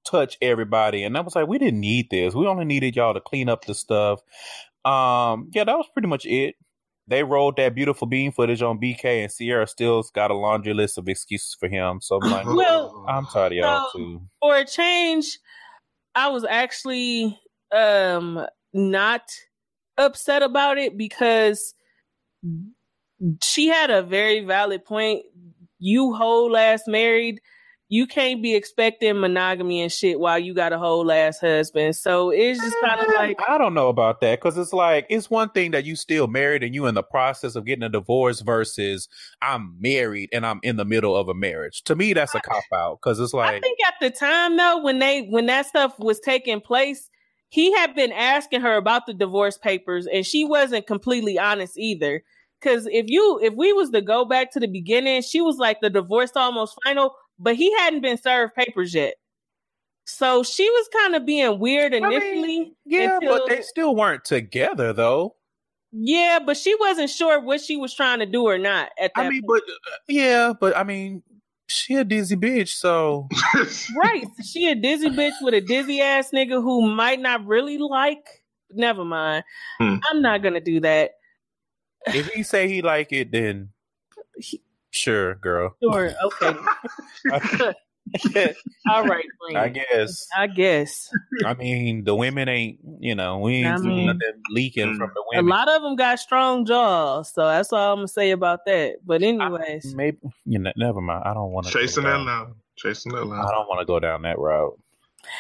touch everybody, and I was like, we didn't need this. We only needed y'all to clean up the stuff. Um, yeah, that was pretty much it. They rolled that beautiful bean footage on BK, and Sierra still's got a laundry list of excuses for him. So I'm like, Well, I'm tired of y'all So- too. For a change, I was actually um not upset about it because she had a very valid point. You whole ass married, you can't be expecting monogamy and shit while you got a whole ass husband. So it's just kind of mm. like I don't know about that because it's like it's one thing that you still married and you in the process of getting a divorce versus I'm married and I'm in the middle of a marriage. To me, that's a cop out because it's like I think at the time though, when they when that stuff was taking place, he had been asking her about the divorce papers, and she wasn't completely honest either. Because if you if we was to go back to the beginning, she was like the divorce almost final, but he hadn't been served papers yet. So she was kind of being weird mean, initially. yeah, until- but they still weren't together though. yeah, but she wasn't sure what she was trying to do or not at that I mean, point. but uh, yeah, but I mean, she a dizzy bitch, so Right. She a dizzy bitch with a dizzy ass nigga who might not really like. Never mind. Hmm. I'm not gonna do that. if he say he like it, then sure, girl. Sure. Okay. [laughs] [laughs] [laughs] All right. Friend. I guess. I guess I mean, the women ain't, you know, we ain't I mean- nothing leaking mm. from the women. a lot of them got strong jaws, so that's all I'm gonna say about that. But anyways, Maybe you know, never mind. I don't want to Chasing that line. Chasing that I don't want to go down that route.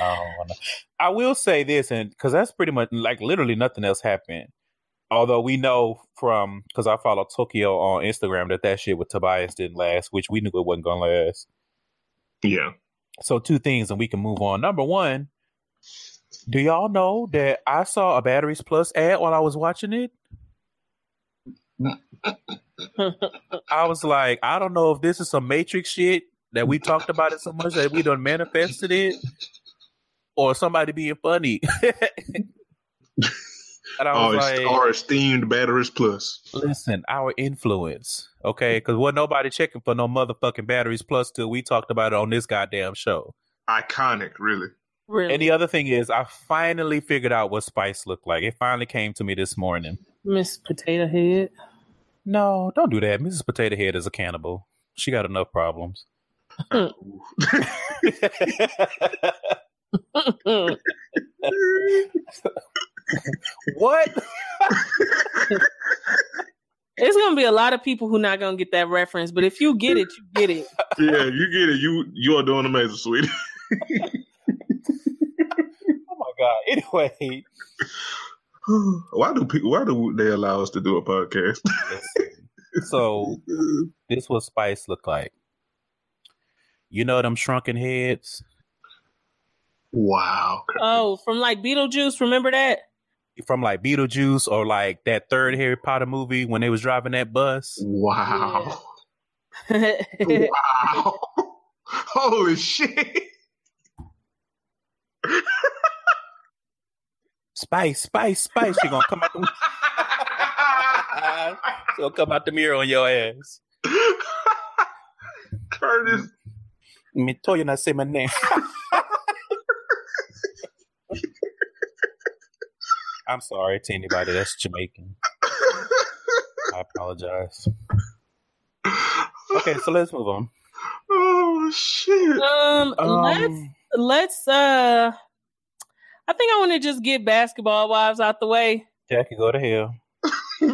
I don't want to. I will say this, and because that's pretty much like literally nothing else happened. Although we know from because I follow Tokyo on Instagram that that shit with Tobias didn't last, which we knew it wasn't gonna last. Yeah. So two things, and we can move on. Number one, do y'all know that I saw a Batteries Plus ad while I was watching it? [laughs] I was like, I don't know if this is some Matrix shit that we talked about it so much that we done manifested it, or somebody being funny. [laughs] and I Our, oh, like, our esteemed Batteries Plus. listen, our influence, okay? Mm-hmm. Because wasn't nobody checking for no motherfucking Batteries Plus till we talked about it on this goddamn show. Iconic, really. really, And the other thing is, I finally figured out what Spice looked like. It finally came to me this morning. Miss Potato Head. No, don't do that. Mrs. Potato Head is a cannibal. She got enough problems. [laughs] [laughs] [laughs] what? It's gonna be a lot of people who not gonna get that reference, but if you get it, you get it. yeah, you get it. You you are doing amazing, sweetie. [laughs] Oh my god. Anyway, why do people? Why do they allow us to do a podcast? [laughs] So this what Spice look like. You know them shrunken heads Wow. Oh, from like Beetlejuice. Remember that? From like Beetlejuice or like that third Harry Potter movie when they was driving that bus. Wow. [laughs] Wow. [laughs] Holy shit. Spice, Spice, Spice. She gonna come out the [laughs] she gonna come out the mirror on your ass. Curtis. Me told you not say my name. I'm sorry to anybody that's Jamaican. I apologize. Okay, so let's move on. Oh shit. um, let's Um, let's uh I think I want to just get basketball wives out the way. Jackie, go to hell. [laughs]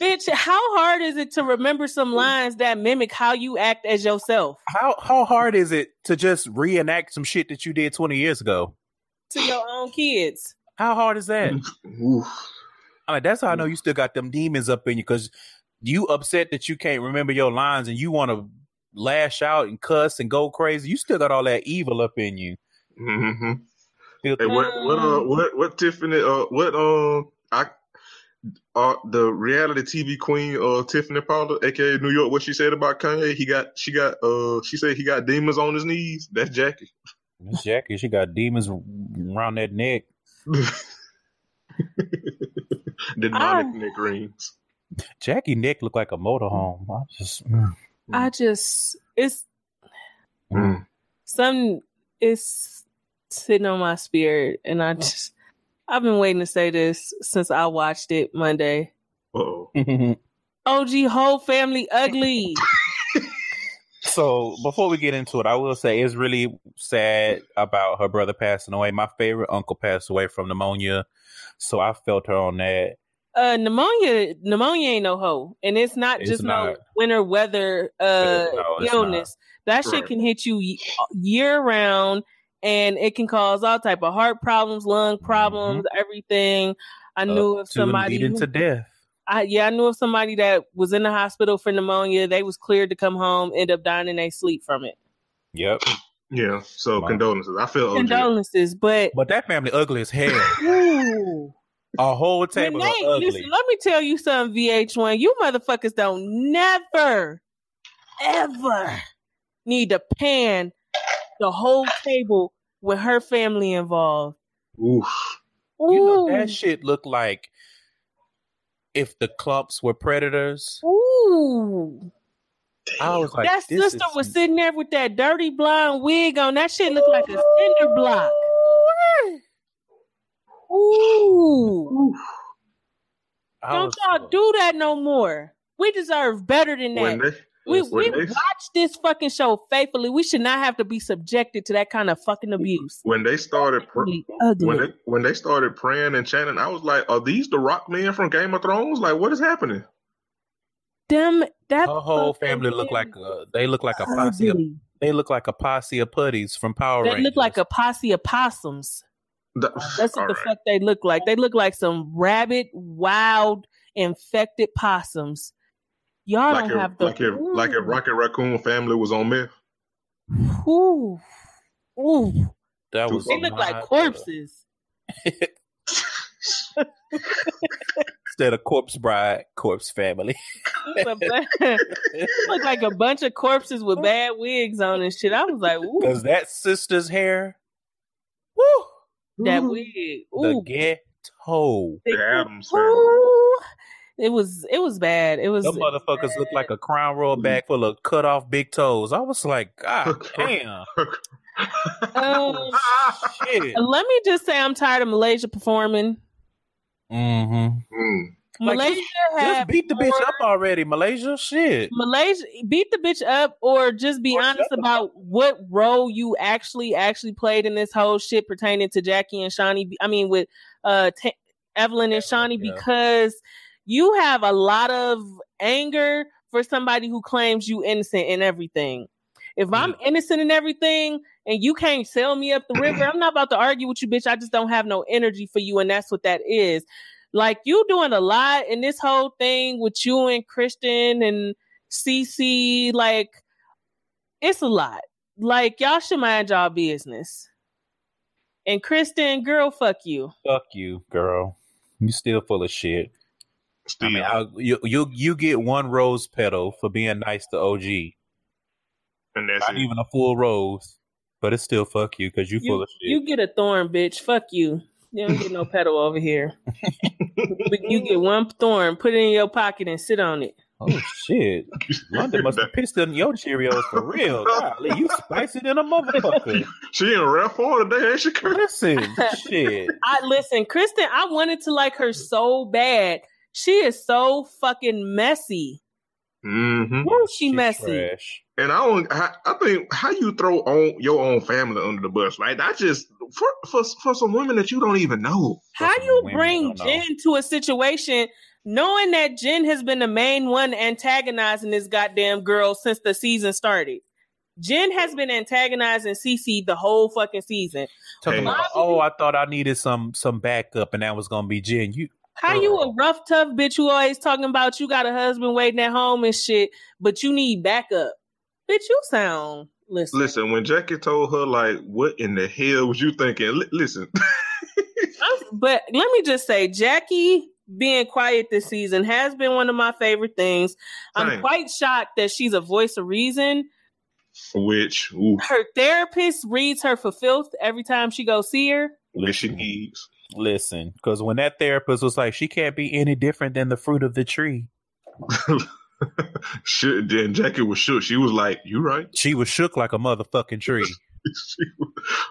Bitch, how hard is it to remember some lines that mimic how you act as yourself How how hard is it to just reenact some shit that you did 20 years ago? to your own kids? How hard is that? [laughs] Oof. I mean, that's how I know you still got them demons up in you because you upset that you can't remember your lines and you want to lash out and cuss and go crazy. You still got all that evil up in you. Mm-hmm. Hey, what what uh what what Tiffany uh what um I uh the reality TV queen uh Tiffany Pollard, aka New York, what she said about Kanye? He got she got uh she said he got demons on his knees. That's Jackie. Miss Jackie, she got demons around that neck. [laughs] Demonic Ah. neck rings. Jackie neck looked like a motorhome. I just mm. I just it's Mm. some it's sitting on my spirit and I just I've been waiting to say this since I watched it Monday. Uh-oh. [laughs] OG whole family ugly. [laughs] so before we get into it, I will say it's really sad about her brother passing away. My favorite uncle passed away from pneumonia, so I felt her on that. uh pneumonia pneumonia ain't no hoe. And it's not It's just no winter weather uh No, it's illness. That shit can hit you year round and it can cause all type of heart problems, lung problems, everything. I knew of somebody leading who- to death. I yeah, I knew of somebody that was in the hospital for pneumonia. They was cleared to come home, end up dying in their sleep from it. Yep. Yeah. So Wow. condolences. I feel OG. Condolences, but But that family ugly as hell. [laughs] ooh, A whole table of Renee, ugly. listen, let me tell you something, VH1. You motherfuckers don't never, ever need to pan the whole table with her family involved. Oof. You know Ooh. that shit looked like if the clumps were predators. Ooh. I was like, that sister is- was sitting there with that dirty blonde wig on. That shit looked like a cinder block. Ooh. Don't y'all do that no more. We deserve better than that. When they we Listen, we when they- watch this fucking show faithfully. We should not have to be subjected to that kind of fucking abuse. when they started pr- Ugly. ugly. when they when they started praying and chanting, I was like, "Are these the Rock men from Game of Thrones? Like, what is happening?" Them that her whole family look like a, they look like a posse. Of, they look like a posse of putties from Power They Rangers. look like a posse of possums. That- That's what the right. fuck they look like. They look like some rabid, wild, infected possums. Y'all like don't if have the like if like if Rocket Raccoon family was on meth. Ooh. Ooh. that was They look like corpses. [laughs] instead of corpse bride, corpse family. It's a bu- [laughs] look like a bunch of corpses with bad wigs on and shit. I was like, ooh, Because that sister's hair, woo, that wig. the ghetto. The Addams family. Ooh. It was it was bad. It was Them motherfuckers look like a Crown Royal bag full of cut off big toes. I was like, God damn. Um, [laughs] Shit. Let me just say, I'm tired of Malaysia performing. Mm-hmm. Mm. Like, Malaysia Just beat the bitch up already, Malaysia. Shit. Malaysia beat the bitch up, or just be Or honest the about what role you actually actually played in this whole shit pertaining to Jackie and Shaunie. I mean, with uh Ta Evelyn and Shaunie, yeah. because you have a lot of anger for somebody who claims you innocent in everything. If I'm innocent in everything and you can't sell me up the river, I'm not about to argue with you, bitch. I just don't have no energy for you, and that's what that is. Like you doing a lot in this whole thing with you and Christian and CC. Like it's a lot. Like y'all should mind y'all business. And Kristen, girl, fuck you. Fuck you, girl. You still full of shit. Still, I mean, I, you you you get one rose petal for being nice to OG. and that's Not it. even a full rose, but it's still fuck you because you full of shit. you get a thorn, bitch. Fuck you. You don't get no [laughs] petal over here. But you get [laughs] one thorn, put it in your pocket, and sit on it. oh shit! London must have pissed on your Cheerios for real. Golly, you spicy than a motherfucker. She in rare form today, ain't she? Kurt? Listen, [laughs] shit. I listen, Kristen. I wanted to like her so bad. She is so fucking messy. Mm-hmm. Why is she She's messy? trash. And I don't. I, I think how you throw on your own family under the bus, right? I just for for for some women that you don't even know. How Fucking you bring. Jen to a situation knowing that Jen has been the main one antagonizing this goddamn girl since the season started? Jen has been antagonizing CC the whole fucking season. Talking Hey. about, oh, I thought I needed some some backup, and that was gonna be Jen. You How you a rough tough bitch who always talking about you got a husband waiting at home and shit, but you need backup? Bitch, you sound listen. Listen, when Jackie told her like, "What in the hell was you thinking?" Li- listen, [laughs] but let me just say, Jackie being quiet this season has been one of my favorite things. I'm quite shocked that she's a voice of reason. which ooh, Her therapist reads her for filth every time she goes see her. which she needs. Listen, because when that therapist was like, she can't be any different than the fruit of the tree. [laughs] Shit, then Jackie was shook. She was like, "You right." She was shook like a motherfucking [laughs] tree. Was-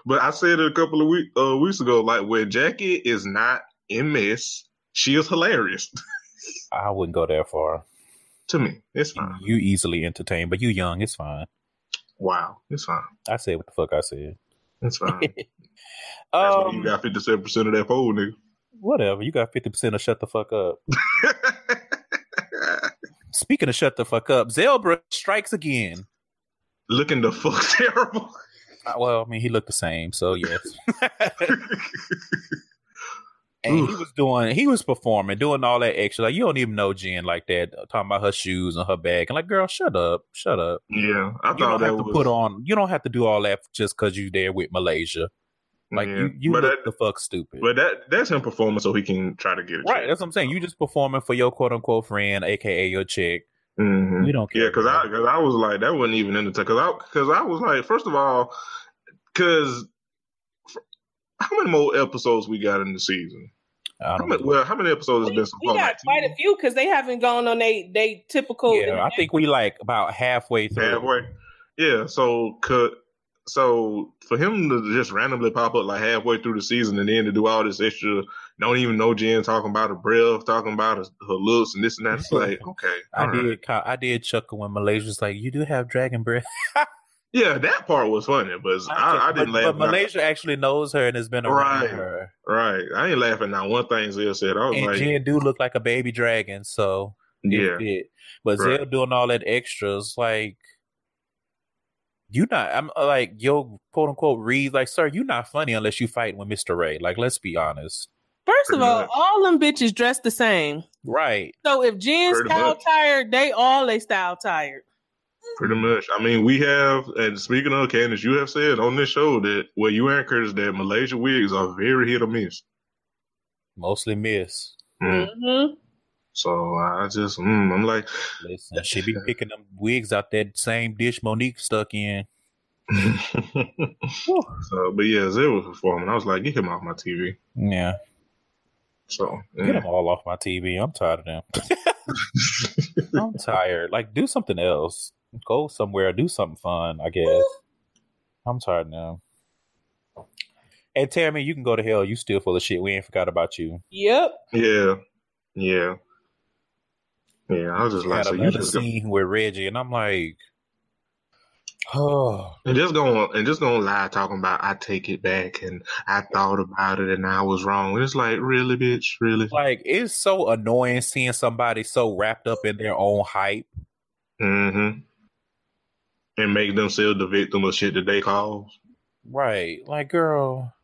but I said it a couple of week, uh, weeks ago. Like when Jackie is not in mess, she is hilarious [laughs] I wouldn't go that far. to me. It's fine. You easily entertain, but you young. It's fine. Wow, it's fine. I said what the fuck I said. It's fine. [laughs] That's why you um, got fifty seven percent of that poll, nigga. whatever. You got fifty percent of shut the fuck up. [laughs] Speaking of shut the fuck up, Zelbra strikes again. Looking the fuck [laughs] terrible. Uh, Well, I mean, he looked the same, so yes. And he was doing, he was performing, doing all that extra. Like you don't even know Jen like that, uh, talking about her shoes and her bag, and like, girl, shut up, shut up. yeah, I You thought don't that have to was put on, you don't have to do all that just because you're there with Malaysia. Like yeah. you, you but look that, the fuck stupid. but that that's him performing so he can try to get it. right, that's what I'm saying. You just performing for your quote unquote friend, aka your chick. hmm We don't care. Yeah, because I because I was like that wasn't even in the because I because I was like first of all because how many more episodes we got in the season? I How don't many, know. well, how many episodes has We, been so we got Like, quite a few because they haven't gone on they they typical. Yeah, I think we like about halfway through. halfway. Yeah, so could so for him to just randomly pop up like halfway through the season and then to do all this extra, don't even know Jen talking about her breath, talking about her, her looks and this and that. It's [laughs] like okay, I all right. did. ca- I did chuckle when Malaysia was like, "You do have dragon breath." [laughs] Yeah, that part was funny, but I, I didn't but, laugh. But Malaysia actually knows her and has been around Right. her. Right, I ain't laughing now. One thing Zell said, I was And like, Jen do look like a baby dragon, so yeah, fit. But Right. Zell doing all that extras, like you not. I'm uh, like yo, quote unquote, read like, sir, you not funny unless you fight with Mister Ray. Like, let's be honest. First of all, much. all them bitches dressed the same. Right. So if Jen's Pretty style much. tired, they all they style tired. Pretty much. I mean, we have, and speaking of Candace, you have said on this show that well, you and Curtis that Malaysia wigs are very hit or miss. Mostly miss. Mm. hmm So I just, mm, I'm like, Listen, she be picking them wigs out that same dish Monique stuck in. [laughs] so, but yeah, Zell was performing. I was like, get him off my TV. Yeah. So, Get yeah. them all off my TV. I'm tired of them. [laughs] [laughs] I'm tired. Like, do something else. Go somewhere. Do something fun. I guess. I'm tired now. And Tami, you can go to hell. You still full of shit. We ain't forgot about you. Yep. yeah, yeah, yeah. I was just like, so you another just go, scene with Reggie, and I'm like, oh, and just going and just gonna lie talking about I take it back and I thought about it and I was wrong. It's like really, bitch, really. like it's so annoying seeing somebody so wrapped up in their own hype. Mm-hmm. And make themselves the victim of shit that they cause. Right. Like, girl,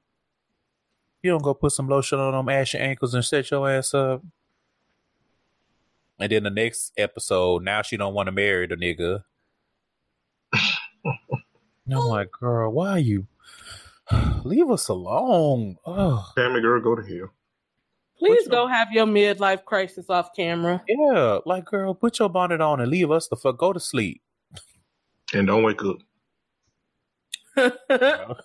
You don't go put some lotion on them ashy ankles and set your ass up. And then the next episode, now she don't want to marry the nigga. And I'm like, girl, why are you? [sighs] Leave us alone. Ugh. Family girl, go to hell. Please What's go have your midlife crisis off camera. Yeah, like, girl, put your bonnet on and leave us the fuck. Go to sleep. And don't wake up. [laughs]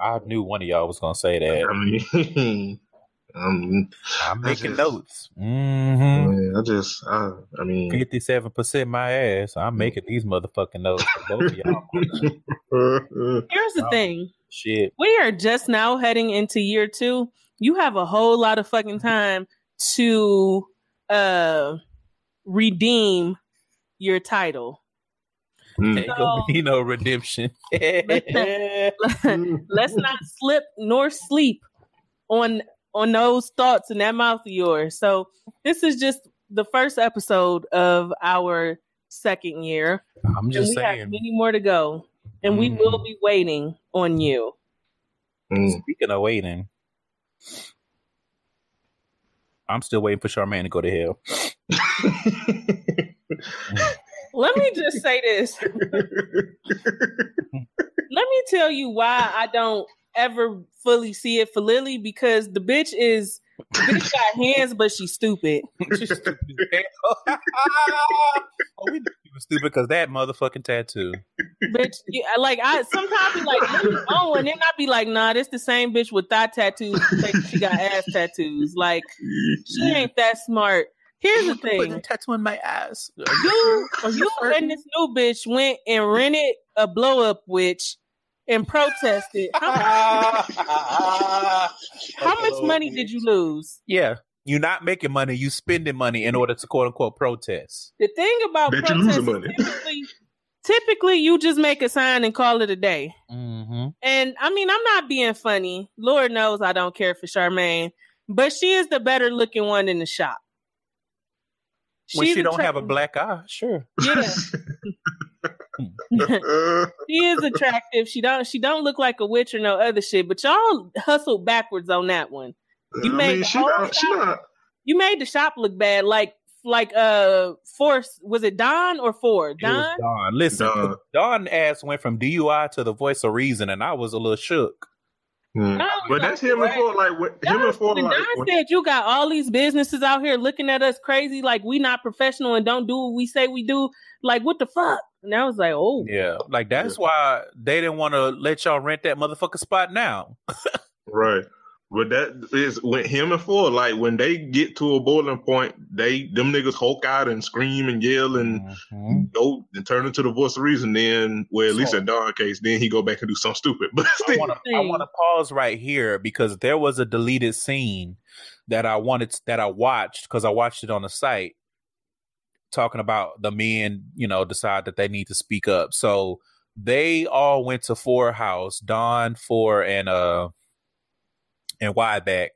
I knew one of y'all was gonna say that. I mean, um, [laughs] I'm making just- notes. Mm-hmm. man, I just, I, I mean, Fifty-seven percent my ass. I'm making these motherfucking notes. for Both of y'all. [laughs] Here's the thing. Shit. We are just now heading into year two. You have a whole lot of fucking time to uh redeem your title. Mm. Ain't gonna be no redemption. [laughs] [laughs] [laughs] Let's not slip nor sleep on on those thoughts in that mouth of yours. So this is just the first episode of our second year. I'm And just we have saying. many more to go. And we Mhm. will be waiting on you. Mm. Speaking of waiting, I'm still waiting for Charmaine to go to hell. Let me just say this. Let me tell you why I don't ever fully see it for Lily because the bitch is the bitch got [laughs] hands, but she's stupid. She's stupid [laughs] oh, we know stupid because that motherfucking tattoo. bitch, you, like I sometimes be like, oh, and then I be like, nah, this the same bitch with thigh tattoos. She got ass tattoos. Like she ain't that smart. Here's the Putting a thing. tattoo in my ass. You, you and this new bitch went and rented a blow up witch and protested. How, [laughs] how much money did you lose? Yeah. You're not making money, you spending money in order to quote unquote protest. The thing about Bet you protests losing money. typically, typically you just make a sign and call it a day. Mm-hmm. And I mean, I'm not being funny. Lord knows I don't care for Charmaine, but she is the better looking one in the shop. When she don't have a black eye, sure. Yeah, [laughs] she is attractive. She don't she don't look like a witch or no other shit. But y'all hustled backwards on that one. You I made mean, the she whole not, she shop- not. You made the shop look bad. Like like uh Force was it Don or Ford? It was Don? Listen, Don. Dawn ass went from DUI to the voice of reason, and I was a little shook. Mm. No, But that's him and right. Ford. Like what- him Don, and Ford. Like Don when- said you got all these businesses out here looking at us crazy, like we not professional and don't do what we say we do. Like what the fuck? And I was like, oh, Yeah, like that's why they didn't want to let y'all rent that motherfucker spot now. [laughs] Right. But that is when him and Ford, like when they get to a boiling point, they them niggas hulk out and scream and yell and Mhm. go and turn into the voice of reason. Then, well, at least in Don case, then he go back and do something stupid. [laughs] But I want to I want to pause right here because there was a deleted scene that I wanted that I watched because I watched it on the site talking about the men, you know, decide that they need to speak up. So they all went to Phor House, Don, Phor, and uh and Wideback,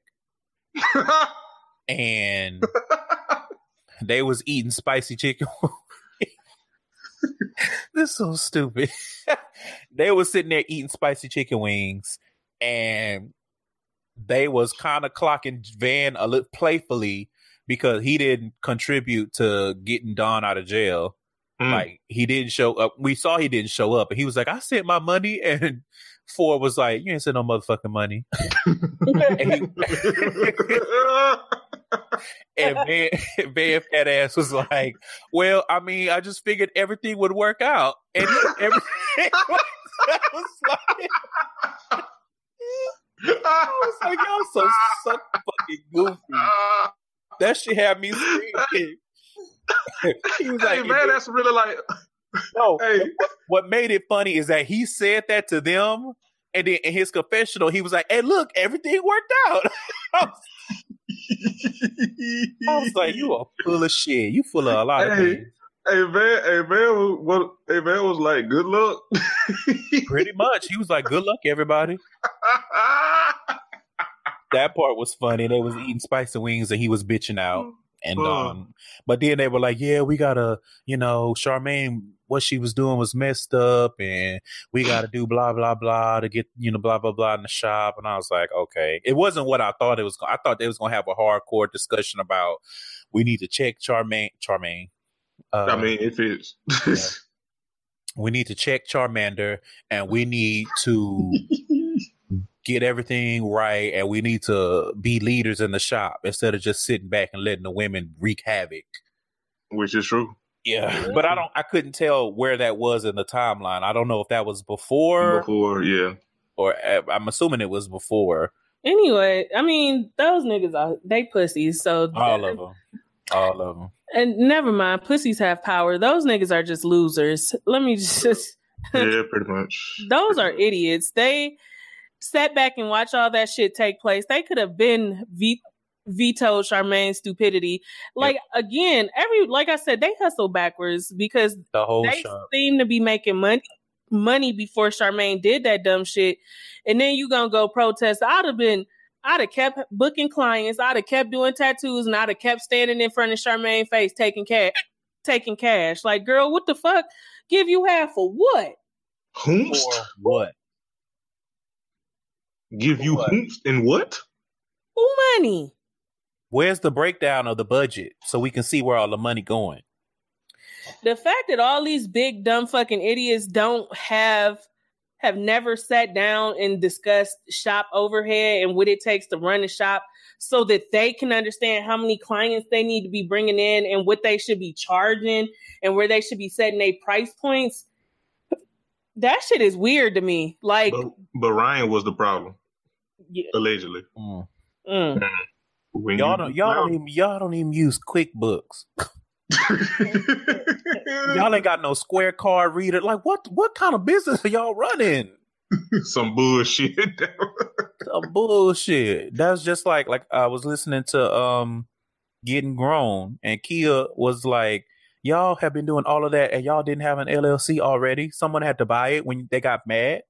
[laughs] and they was eating spicy chicken. [laughs] this is so stupid. [laughs] they was sitting there eating spicy chicken wings, and they was kind of clocking Van a little playfully because he didn't contribute to getting Don out of jail. Mm. Like he didn't show up. We saw he didn't show up, and he was like, "I sent my money," and Ford was like, "You ain't sent no motherfucking money." [laughs] and he, and Van, Van [laughs] fat ass was like, "Well, I mean, I just figured everything would work out, and everything was, [laughs] I was like, I was like, y'all so so fucking goofy. That shit had me screaming. he was hey man, that's really like, [laughs] no. hey, What made it funny is that he said that to them, and then in his confessional, he was like, "Hey, look, everything worked out." [laughs] I was, I was like, "You are full of shit. You full of a lot of Hey. things." Hey man, hey man, was, what? Hey man was like, good luck. [laughs] Pretty much, he was like, "Good luck, everybody." That part was funny. They was eating spicy wings, and he was bitching out. And um, but then they were like, "Yeah, we gotta, you know, Charmaine, what she was doing was messed up, and we [sighs] gotta do blah blah blah to get, you know, blah blah blah in the shop." And I was like, "Okay." It wasn't what I thought it was. I thought they was gonna have a hardcore discussion about we need to check Charmaine. Charmaine. Uh, I mean, if it's [laughs] we need to check Charmander, and we need to get everything right, and we need to be leaders in the shop instead of just sitting back and letting the women wreak havoc. which is true. Yeah, but I don't. I couldn't tell where that was in the timeline. I don't know if that was before, Before, yeah. or uh, I'm assuming it was before. Anyway, I mean, those niggas are they pussies. So All of them, all of them. and never mind, pussies have power. Those niggas are just losers. Let me just [laughs] Yeah, pretty much. those are idiots. They sat back and watch all that shit take place. They could have been ve- vetoed Charmaine's stupidity. Like again, every like I said, they hustle backwards because The whole they shop. seem to be making money money before Charmaine did that dumb shit. And then you gonna go protest. I'd have been I'd have kept booking clients, I'd have kept doing tattoos, and I'd have kept standing in front of Charmaine face taking cash taking cash. Like, girl, what the fuck? Give you half for what? Hoomst? For what? Give you What? hoomst and what? Who money? Where's the breakdown of the budget so we can see where all the money going? The fact that all these big dumb fucking idiots don't have have never sat down and discussed shop overhead and what it takes to run a shop so that they can understand how many clients they need to be bringing in and what they should be charging and where they should be setting their price points. That shit is weird to me. Like, But, but Ryan was the problem, yeah, allegedly. Mm. mm. When Y'all don't. Y'all don't even. Y'all don't even use QuickBooks. [laughs] Y'all ain't got no Square card reader. Like what? What kind of business are y'all running? Some bullshit. [laughs] Some bullshit. That's just like like I was listening to um getting grown and Kia was like, Y'all have been doing all of that and y'all didn't have an LLC already. Someone had to buy it when they got mad.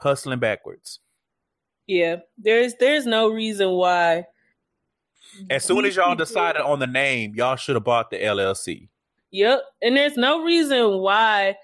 Hustling backwards. Yeah. There's there's no reason why. As soon as y'all decided on the name, y'all should have bought the LLC. Yep. And there's no reason why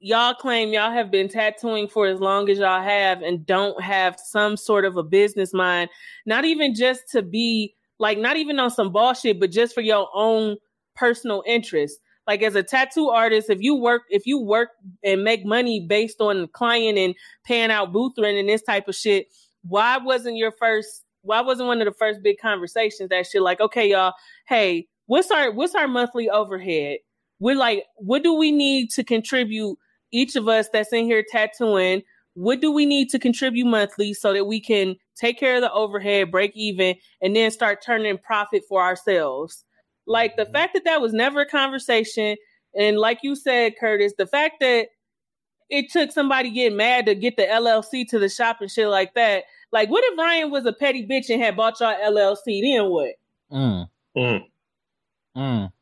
y'all claim y'all have been tattooing for as long as y'all have and don't have some sort of a business mind. Not even just to be like, not even on some bullshit, but just for your own personal interest. Like as a tattoo artist, if you work, if you work and make money based on client and paying out booth rent and this type of shit, why wasn't your first, why wasn't one of the first big conversations that shit like, okay, y'all, hey, what's our, what's our monthly overhead? we're like, what do we need to contribute? Each of us that's in here tattooing, what do we need to contribute monthly so that we can take care of the overhead, break even, and then start turning profit for ourselves? Like the mm-hmm. fact that that was never a conversation, and like you said, Curtis, the fact that it took somebody getting mad to get the LLC to the shop and shit like that. Like, what if Ryan was a petty bitch and had bought y'all LLC? Then what? Mm. Mm. Mm.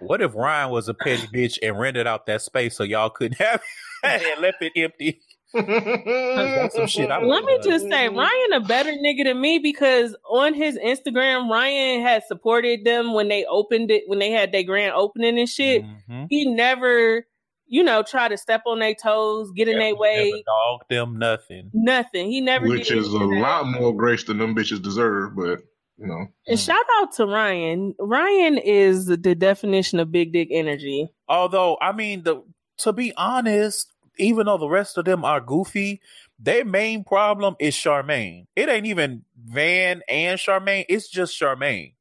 What if Ryan was a petty bitch and rented out that space so y'all couldn't have it [laughs] and left it empty? [laughs] That's some shit I would Let me have just say, Ryan a better nigga than me because on his Instagram, Ryan had supported them when they opened it, when they had their grand opening and shit. Mhm. He never, you know, try to step on their toes, get in their way, Dog them nothing. nothing. He never Which did is a that. lot more grace than them bitches deserve, but you know. And mm. shout out to Ryan. Ryan is the definition of big dick energy. Although, I mean, the to be honest, even though the rest of them are goofy, their main problem is Charmaine. It ain't even Van and Charmaine. It's just Charmaine.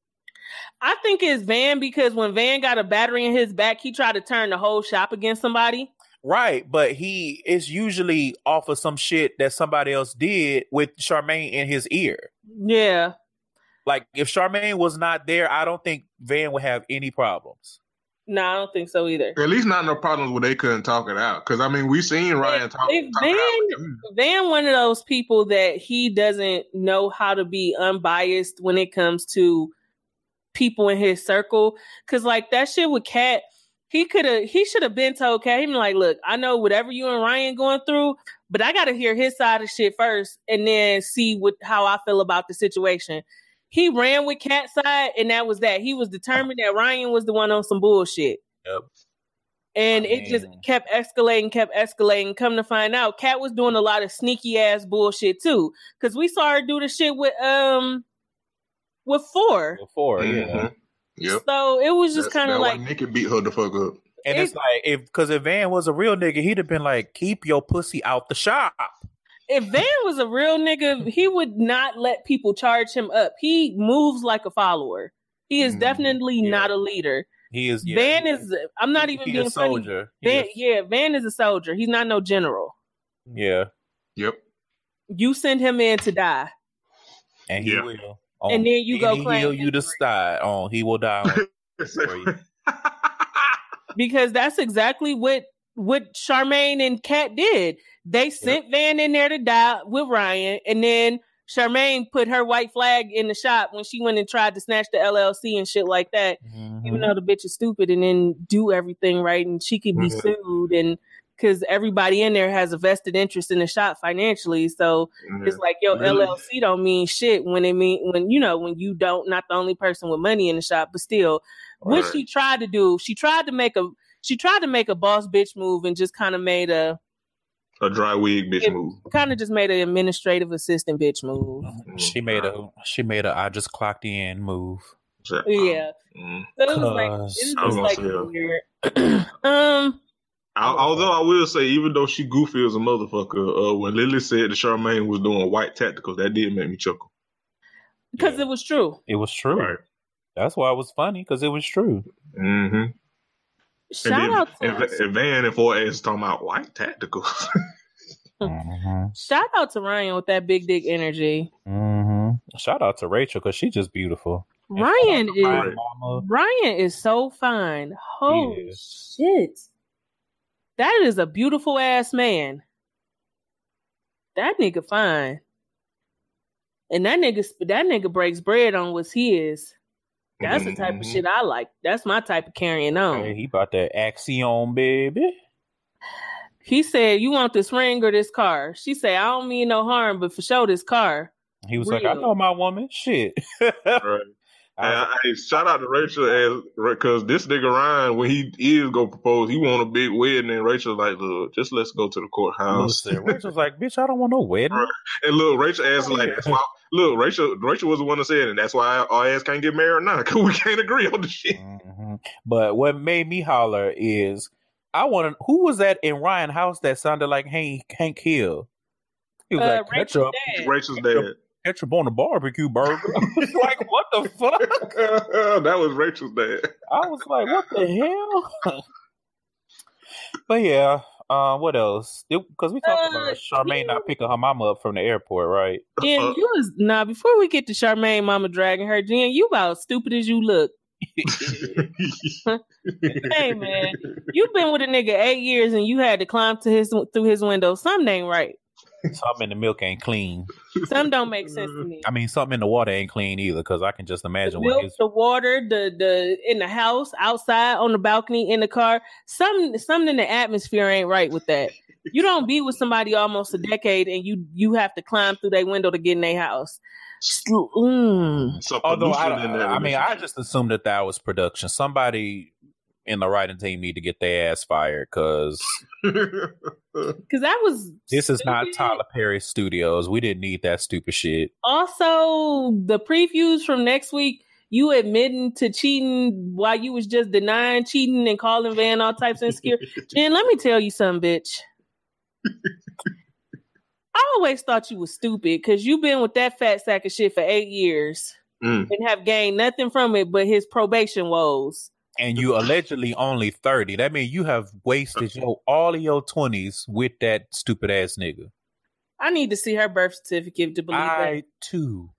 I think it's Van because when Van got a battery in his back, he tried to turn the whole shop against somebody. Right, but he is usually off of some shit that somebody else did with Charmaine in his ear. Yeah. Like if Charmaine was not there, I don't think Van would have any problems. No, I don't think so either. At least not no problems where they couldn't talk it out. Because I mean, we seen Ryan talk, if talk Van- it out. Van one of those people that he doesn't know how to be unbiased when it comes to people in his circle. Cause like that shit with Kat, he could have he should have been told Kat, him like, look, I know whatever you and Ryan going through, but I gotta hear his side of shit first and then see what how I feel about the situation. He ran with Kat's side, and that was that. He was determined that Ryan was the one on some bullshit. Yep. And it just kept escalating, kept escalating. Come to find out, Kat was doing a lot of sneaky ass bullshit too. Cause we saw her do the shit with um with Phor. Phor, yeah. Mhm. Yep. So it was just kind of that's why like Nikki beat her the fuck up. And it's like if because if Van was a real nigga, he'd have been like, "Keep your pussy out the shop." if Van was a real nigga, he would not let people charge him up. He moves like a follower. He is Mm, definitely yeah. not a leader. He is yeah, Van he- is. I'm not even he being a funny. soldier. He Van, a- yeah, Van is a soldier. He's not no general. yeah, Yep. You send him in to die, and he Yeah. will. And then you go any claim hill you victory. decide on, he will die. On. For you. because that's exactly what what Charmaine and Kat did. They sent Van in there to die with Ryan, and then Charmaine put her white flag in the shop when she went and tried to snatch the LLC and shit like that. Mhm. even though the bitch is stupid and then do everything right and she could be Mhm. sued and because everybody in there has a vested interest in the shop financially so it's like yo Really? llc don't mean shit when it mean when you know when you don't not the only person with money in the shop but still what Right. she tried to do she tried to make a she tried to make a boss bitch move and just kind of made a a dry wig bitch It- move. kind of just made an administrative assistant bitch move She made a she made a I just clocked in move. Yeah mm. so it was like it was was just like weird [clears throat] um Al- Although I will say, even though she goofy as a motherfucker, uh, when Lily said that Charmaine was doing white tacticals, that did make me chuckle. because Yeah. it was true It was true. That's why it was funny because it was true. Mm-hmm. shout and then, out to and, and Van and Phor ass talking about white tacticals. [laughs] hmm Shout out to Ryan with that big dick energy. hmm Shout out to Rachel because she's just beautiful. Ryan out to my is mama. Ryan is so fine. Holy shit. That is a beautiful ass man. That nigga fine. And that nigga that nigga breaks bread on what's his. That's the type of Mhm. shit I like. That's my type of carrying on. Hey, he bought that axiom, baby. He said, You want this ring or this car? She said, I don't mean no harm, but for sure this car. He was like, I know my woman. Shit. [laughs] Right. I was Hey, hey, shout out to Rachel as because this nigga Ryan, when he is gonna propose, he want a big wedding, and Rachel like, look, just let's go to the courthouse. Listen, Rachel's like, bitch, I don't want no wedding. Right. And look, Rachel asked like, that's why. Look, Rachel, Rachel was the one that said, and that's why our ass can't get married now because we can't agree on the shit. hmm But what made me holler is I want to. Who was that in Ryan House that sounded like Hank Hank Hill? He was Uh, like Rachel's ketchup, dad. Rachel's dad. Ketchup on the barbecue burger. [laughs] I was like, what the fuck? [laughs] that was Rachel's dad. I was like, what the hell? but yeah, uh, what else? Because we talked Uh, about Charmaine not picking her mama up from the airport, right? [laughs] Jen, you was nah. Before we get to Charmaine, Mama dragging her, Jen, you about stupid as you look. Hey man, you've been with a nigga eight years and you had to climb to his through his window. Something ain't right. Something in the milk ain't clean. Something don't make sense to me. I mean, something in the water ain't clean either. Because I can just imagine what milk, his the water, the the in the house, outside, on the balcony, in the car. Something something in the atmosphere ain't right with that. You don't be with somebody almost a decade and you you have to climb through their window to get in their house. Mm. So Although I, pollution I mean, I just assumed that that was production. Somebody in the writing team need to get their ass fired because [laughs] Cause that was this is not. Tyler Perry Studios. We didn't need that stupid shit. Also, the previews from next week, you admitting to cheating while you was just denying cheating and calling Van all types of insecure. [laughs] Jen, let me tell you something, bitch. [laughs] I always thought you was stupid because you've been with that fat sack of shit for eight years Mm. and have gained nothing from it but his probation woes. And you allegedly only thirty. That means you have wasted your all of your twenties with that stupid ass nigga. I need to see her birth certificate to believe that. I too,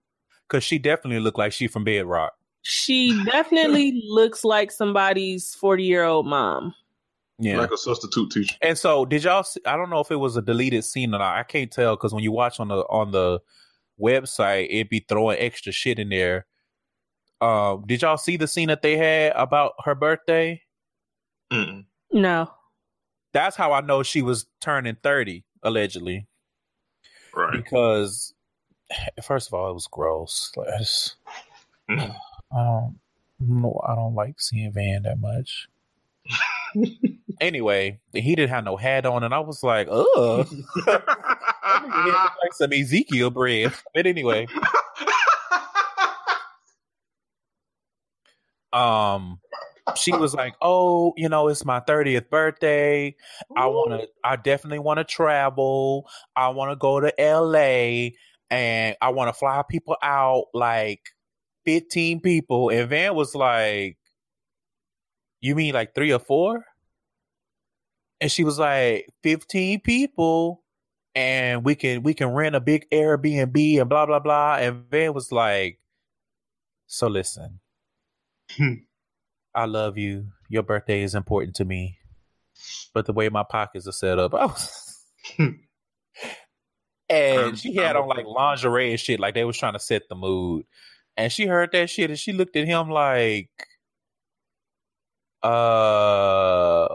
because she definitely looked like she from Bedrock. She definitely [laughs] looks like somebody's 40 year old mom. Yeah. like a substitute teacher. And so, did y'all? See, I don't know if it was a deleted scene or not. I can't tell because when you watch on the on the website, it'd be throwing extra shit in there. Um, did y'all see the scene that they had about her birthday? Mm-mm. No. That's how I know she was turning 30, allegedly. Right. Because, first of all, it was gross. Like, I, just, Mhm. I don't no, I don't like seeing Van that much. [laughs] anyway, he didn't have no hat on, and I was like, ugh. [laughs] [laughs] like some Ezekiel bread. But anyway, um, she was like, "Oh, you know, it's my thirtieth birthday. I want to. I definitely want to travel. I want to go to L.A. and I want to fly people out like fifteen people." And Van was like, "You mean like three or four? And she was like, 15 people." And we can we can rent a big Airbnb and blah blah blah. And Van was like, "So listen, [laughs] I love you. Your birthday is important to me. But the way my pockets are set up, [laughs] I was [laughs] and she had on like lingerie and shit, like they was trying to set the mood. And she heard that shit and she looked at him like, uh,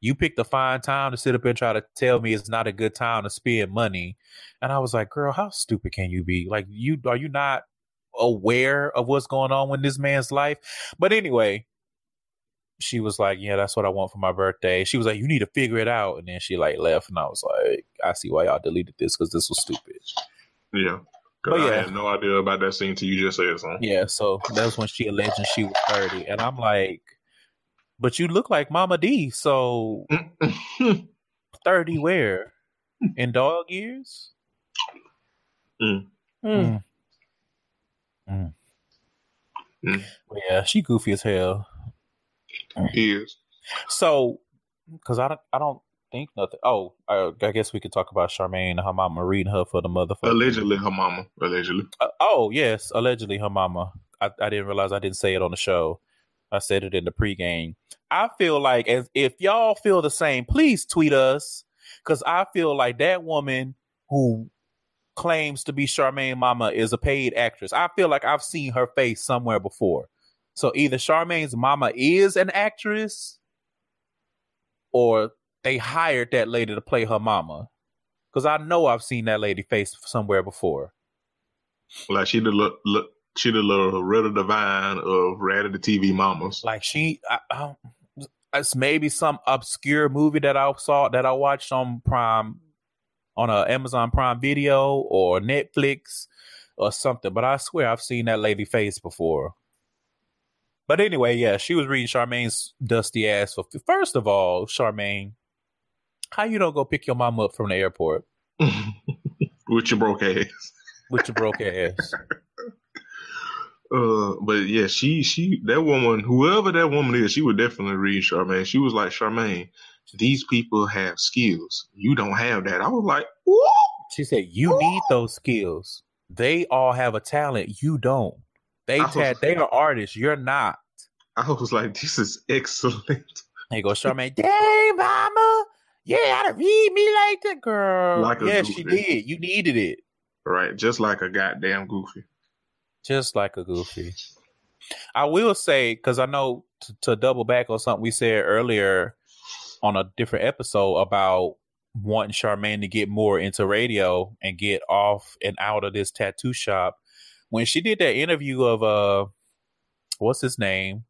you picked a fine time to sit up and try to tell me it's not a good time to spend money. And I was like, girl, how stupid can you be? Like, you are you not aware of what's going on in this man's life? But anyway, she was like, "Yeah, that's what I want for my birthday." She was like, "You need to figure it out," and then she like left, and I was like, "I see why y'all deleted this because this was stupid." yeah. But I yeah. had no idea about that scene till you just said something. Yeah, so that was when she alleged she was thirty, and I'm like, "But you look like Mama D, so [laughs] thirty where in dog years?" Mm. Mm. Mm. Mm. Yeah, she goofy as hell. He is. So, because I don't, I don't think nothing. Oh, I, I guess we could talk about Charmaine and her mama reading her for the motherfucker. Allegedly her mama. Allegedly. Uh, oh yes, allegedly her mama. I, I didn't realize I didn't say it on the show. I said it in the pregame. I feel like as if y'all feel the same, please tweet us because I feel like that woman who claims to be Charmaine Mama is a paid actress. I feel like I've seen her face somewhere before. So either Charmaine's mama is an actress, or they hired that lady to play her mama. Because I know I've seen that lady face somewhere before. Like she the look, look she the little Devine of the TV mamas. Like she, I, I it's maybe some obscure movie that I saw that I watched on Prime, on a Amazon Prime Video or Netflix or something. But I swear I've seen that lady face before. But anyway, yeah, she was reading Charmaine's dusty ass. For, first of all, Charmaine, how you don't go pick your mom up from the airport [laughs] With your broke ass. with your broke ass? [laughs] Uh, but yeah, she she that woman, whoever that woman is, she would definitely read Charmaine. She was like, Charmaine, these people have skills. You don't have that. I was like, Woo! She said, "You need those skills. They all have a talent. You don't. They was- ta- they are artists. You're not." I was like, this is excellent. There you go, Charmaine. Dang, mama. Yeah, to read me like that, girl. Like a yeah, she did. You needed it. Right, just like a goddamn goofy. Just like a goofy. I will say, because I know to double back on something we said earlier on a different episode about wanting Charmaine to get more into radio and get off and out of this tattoo shop. When she did that interview of uh what's his name?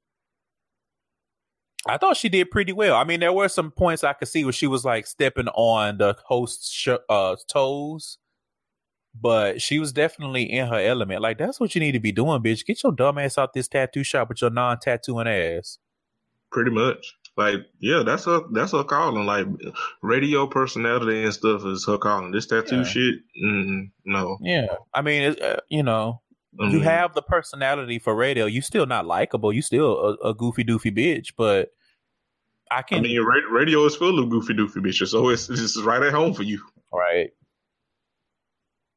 I thought she did pretty well. I mean, there were some points I could see where she was like stepping on the host's sh- uh, toes, but she was definitely in her element. Like that's what you need to be doing, bitch. Get your dumb ass out this tattoo shop with your non-tattooing ass. Pretty much. Like, yeah, that's her that's her calling. Like radio personality and stuff is her calling. This tattoo Yeah. shit, mm, no. Yeah, I mean, it, uh, you know, you Mm. have the personality for radio. You still not likable. You still a, a goofy doofy bitch, but I I can mean, ra- radio is full of goofy doofy bitches, so it's it's right at home for you. right.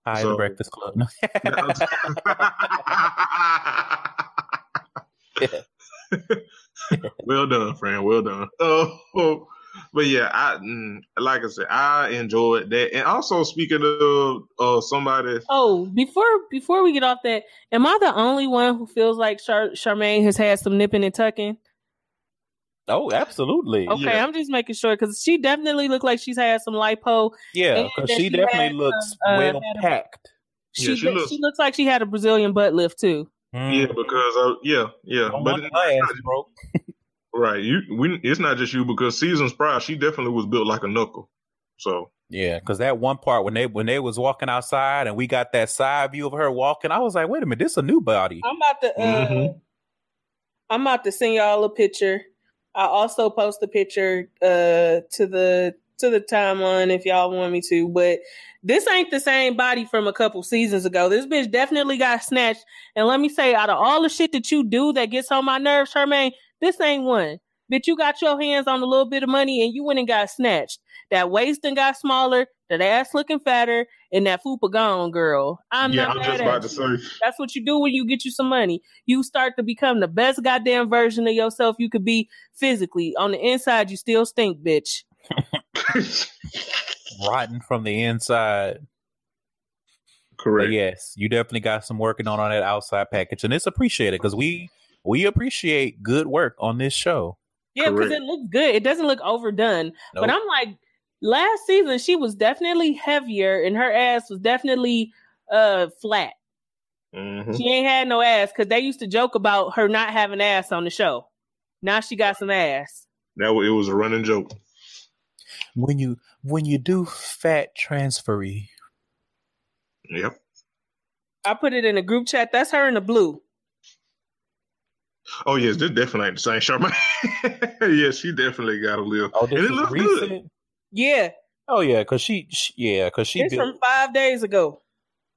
Hi, the So- Breakfast Club. [laughs] [laughs] [laughs] [laughs] well done, friend. Well done. [laughs] Oh, but yeah, I mm, like I said, I enjoyed that. And also, speaking of uh, somebody, Oh, before before we get off that, am I the only one who feels like Char- Charmaine has had some nipping and tucking? Oh, absolutely. Okay, Yeah. I'm just making sure because she definitely looked like she's had some lipo. Yeah, because she she definitely had, looks uh, well had a- packed. She Yeah, she she, looks- looks like she had a Brazilian butt lift too. Yeah, Mm. because uh, yeah, yeah, Don't but want it's my not, ass broke. [laughs] right. You, we, it's not just you because seasons prior, she definitely was built like a knuckle. So Yeah, because that one part when they when they was walking outside and we got that side view of her walking, I was like, wait a minute, this is a new body. I'm about to. Uh, Mhm. I'm about to send y'all a picture. I also post a picture uh to the to the timeline if y'all want me to, but this ain't the same body from a couple seasons ago. This bitch definitely got snatched. And let me say, out of all the shit that you do that gets on my nerves, Charmaine, this ain't one. Bitch, you got your hands on a little bit of money and you went and got snatched. That waist and got smaller, that ass looking fatter, and that fupa gone, girl. I'm yeah, not I'm just about to say. That's what you do when you get you some money. You start to become the best goddamn version of yourself you could be physically. On the inside, you still stink, bitch. [laughs] Rotten from the inside. But Correct. yes, you definitely got some working on on that outside package, and it's appreciated because we we appreciate good work on this show. Yeah, because it looks good. It doesn't look overdone. But I'm like, last season she was definitely heavier, and her ass was definitely uh flat. Mhm. She ain't had no ass because they used to joke about her not having ass on the show. Now she got some ass. That wa- it was a running joke. When you when you do fat transfery, Yep. I put it in a group chat. That's her in the blue. Oh yes, this definitely ain't the same Charmaine. [laughs] yeah, she definitely got a little. oh, this and it is looks recent. good. Yeah, Oh yeah, because she, she yeah, because she it's built from five days ago.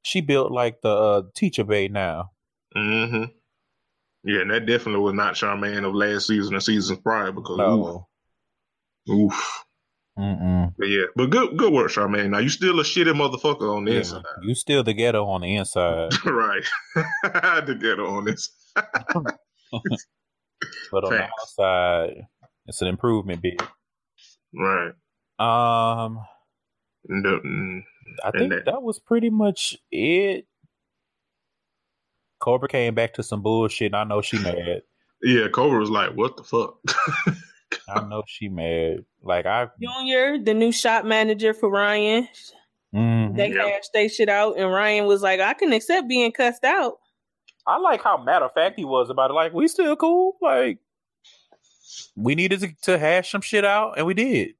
she built like the uh, teacher bay now. Mm-hmm. Yeah, and that definitely was not Charmaine of last season and seasons prior because No, oof, oof. Mm-mm. But yeah, but good good work, Charmaine. Now you still a shitty motherfucker on the Yeah, inside, you still the ghetto on the inside, [laughs] right? I had to get on this. [laughs] but on the outside, it's an improvement, big. Right. Um, No, mm, I think that- that was pretty much it. Cobra came back to some bullshit. And I know she mad. yeah, Cobra was like, "What the fuck?" [laughs] I know she mad. Like I, Junior, the new shop manager for Ryan, Mhm. they Yep. hashed they shit out, and Ryan was like, "I can accept being cussed out." I like how matter of fact he was about it. Like we still cool. Like we needed to, to hash some shit out, and we did.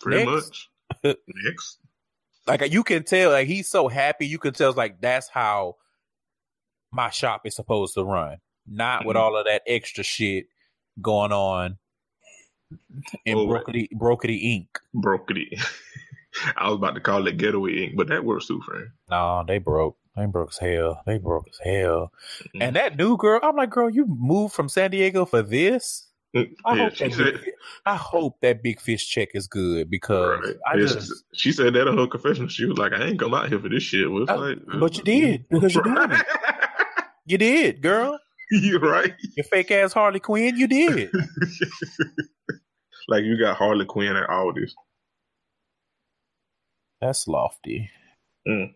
Pretty Next. much. [laughs] Next. Like you can tell, like he's so happy. You can tell, like that's how my shop is supposed to run, not with Mhm. all of that extra shit going on in Oh, brokety brokety ink. Brokety. [laughs] I was about to call it getaway ink, but that works too, friend. No, they broke. They broke as hell. They broke as hell. Mhm. And that new girl, I'm like, girl, you moved from San Diego for this? I yeah, hope that said. big, I hope that big fish check is good because Right. I Yeah, just. she, said that in her confession. She was like, "I ain't come out here for this shit." Well, it's Uh, like, but you did, because you [laughs] did. You did, girl. [laughs] You're right. You fake ass Harley Quinn, you did. [laughs] [laughs] like you got Harley Quinn at all this. That's lofty. I'm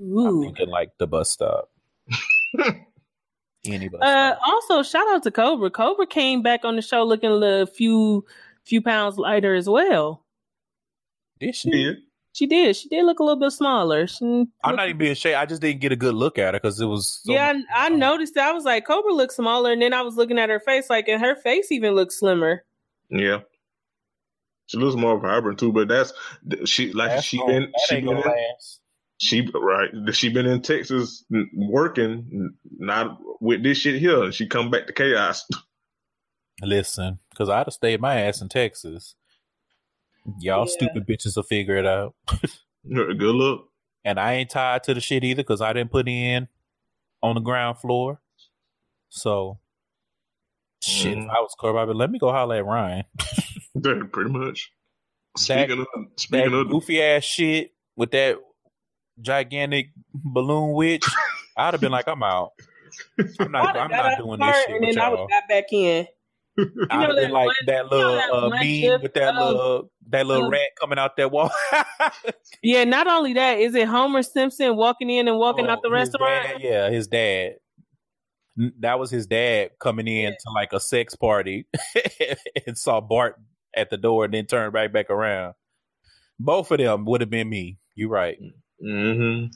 Ooh. thinking like the bus stop. Any bus Uh, stop. also, shout out to Cobra. Cobra came back on the show looking a few few pounds lighter as well. Did she? Yeah. She did. She did look a little bit smaller. She I'm not even being shady. I just didn't get a good look at her because it was. So yeah, much- I, I oh. noticed. That. I was like, Cobra looks smaller, and then I was looking at her face, like, and her face even looks slimmer. Yeah. She looks more vibrant too, but that's she like That's she gonna- been that she been in, she right she been in Texas working not with this shit here. She come back to chaos. [laughs] Listen, because I'd have stayed my ass in Texas. Y'all Yeah. stupid bitches will figure it out. [laughs] Good luck. And I ain't tied to the shit either because I didn't put in on the ground floor. So, shit, if Mhm. I was Corb, I'd let me go holler at Ryan. [laughs] Pretty much. That- Speaking of That speaking of goofy ass shit with that gigantic balloon witch, [laughs] I'd have been like, I'm out. I'm not, I'd have I'm not doing the this car, shit and with then I would got back in. I'd know have been that like one- that you know little that uh, meme gif, with that little that little um, rat coming out that wall. [laughs] Yeah, not only that, is it Homer Simpson walking in and walking Oh, out the restaurant? dad- yeah, his dad. that was his dad coming in to like a sex party [laughs] and saw Bart at the door and then turned right back around. Both of them would have been me. You're right. Mm-hmm.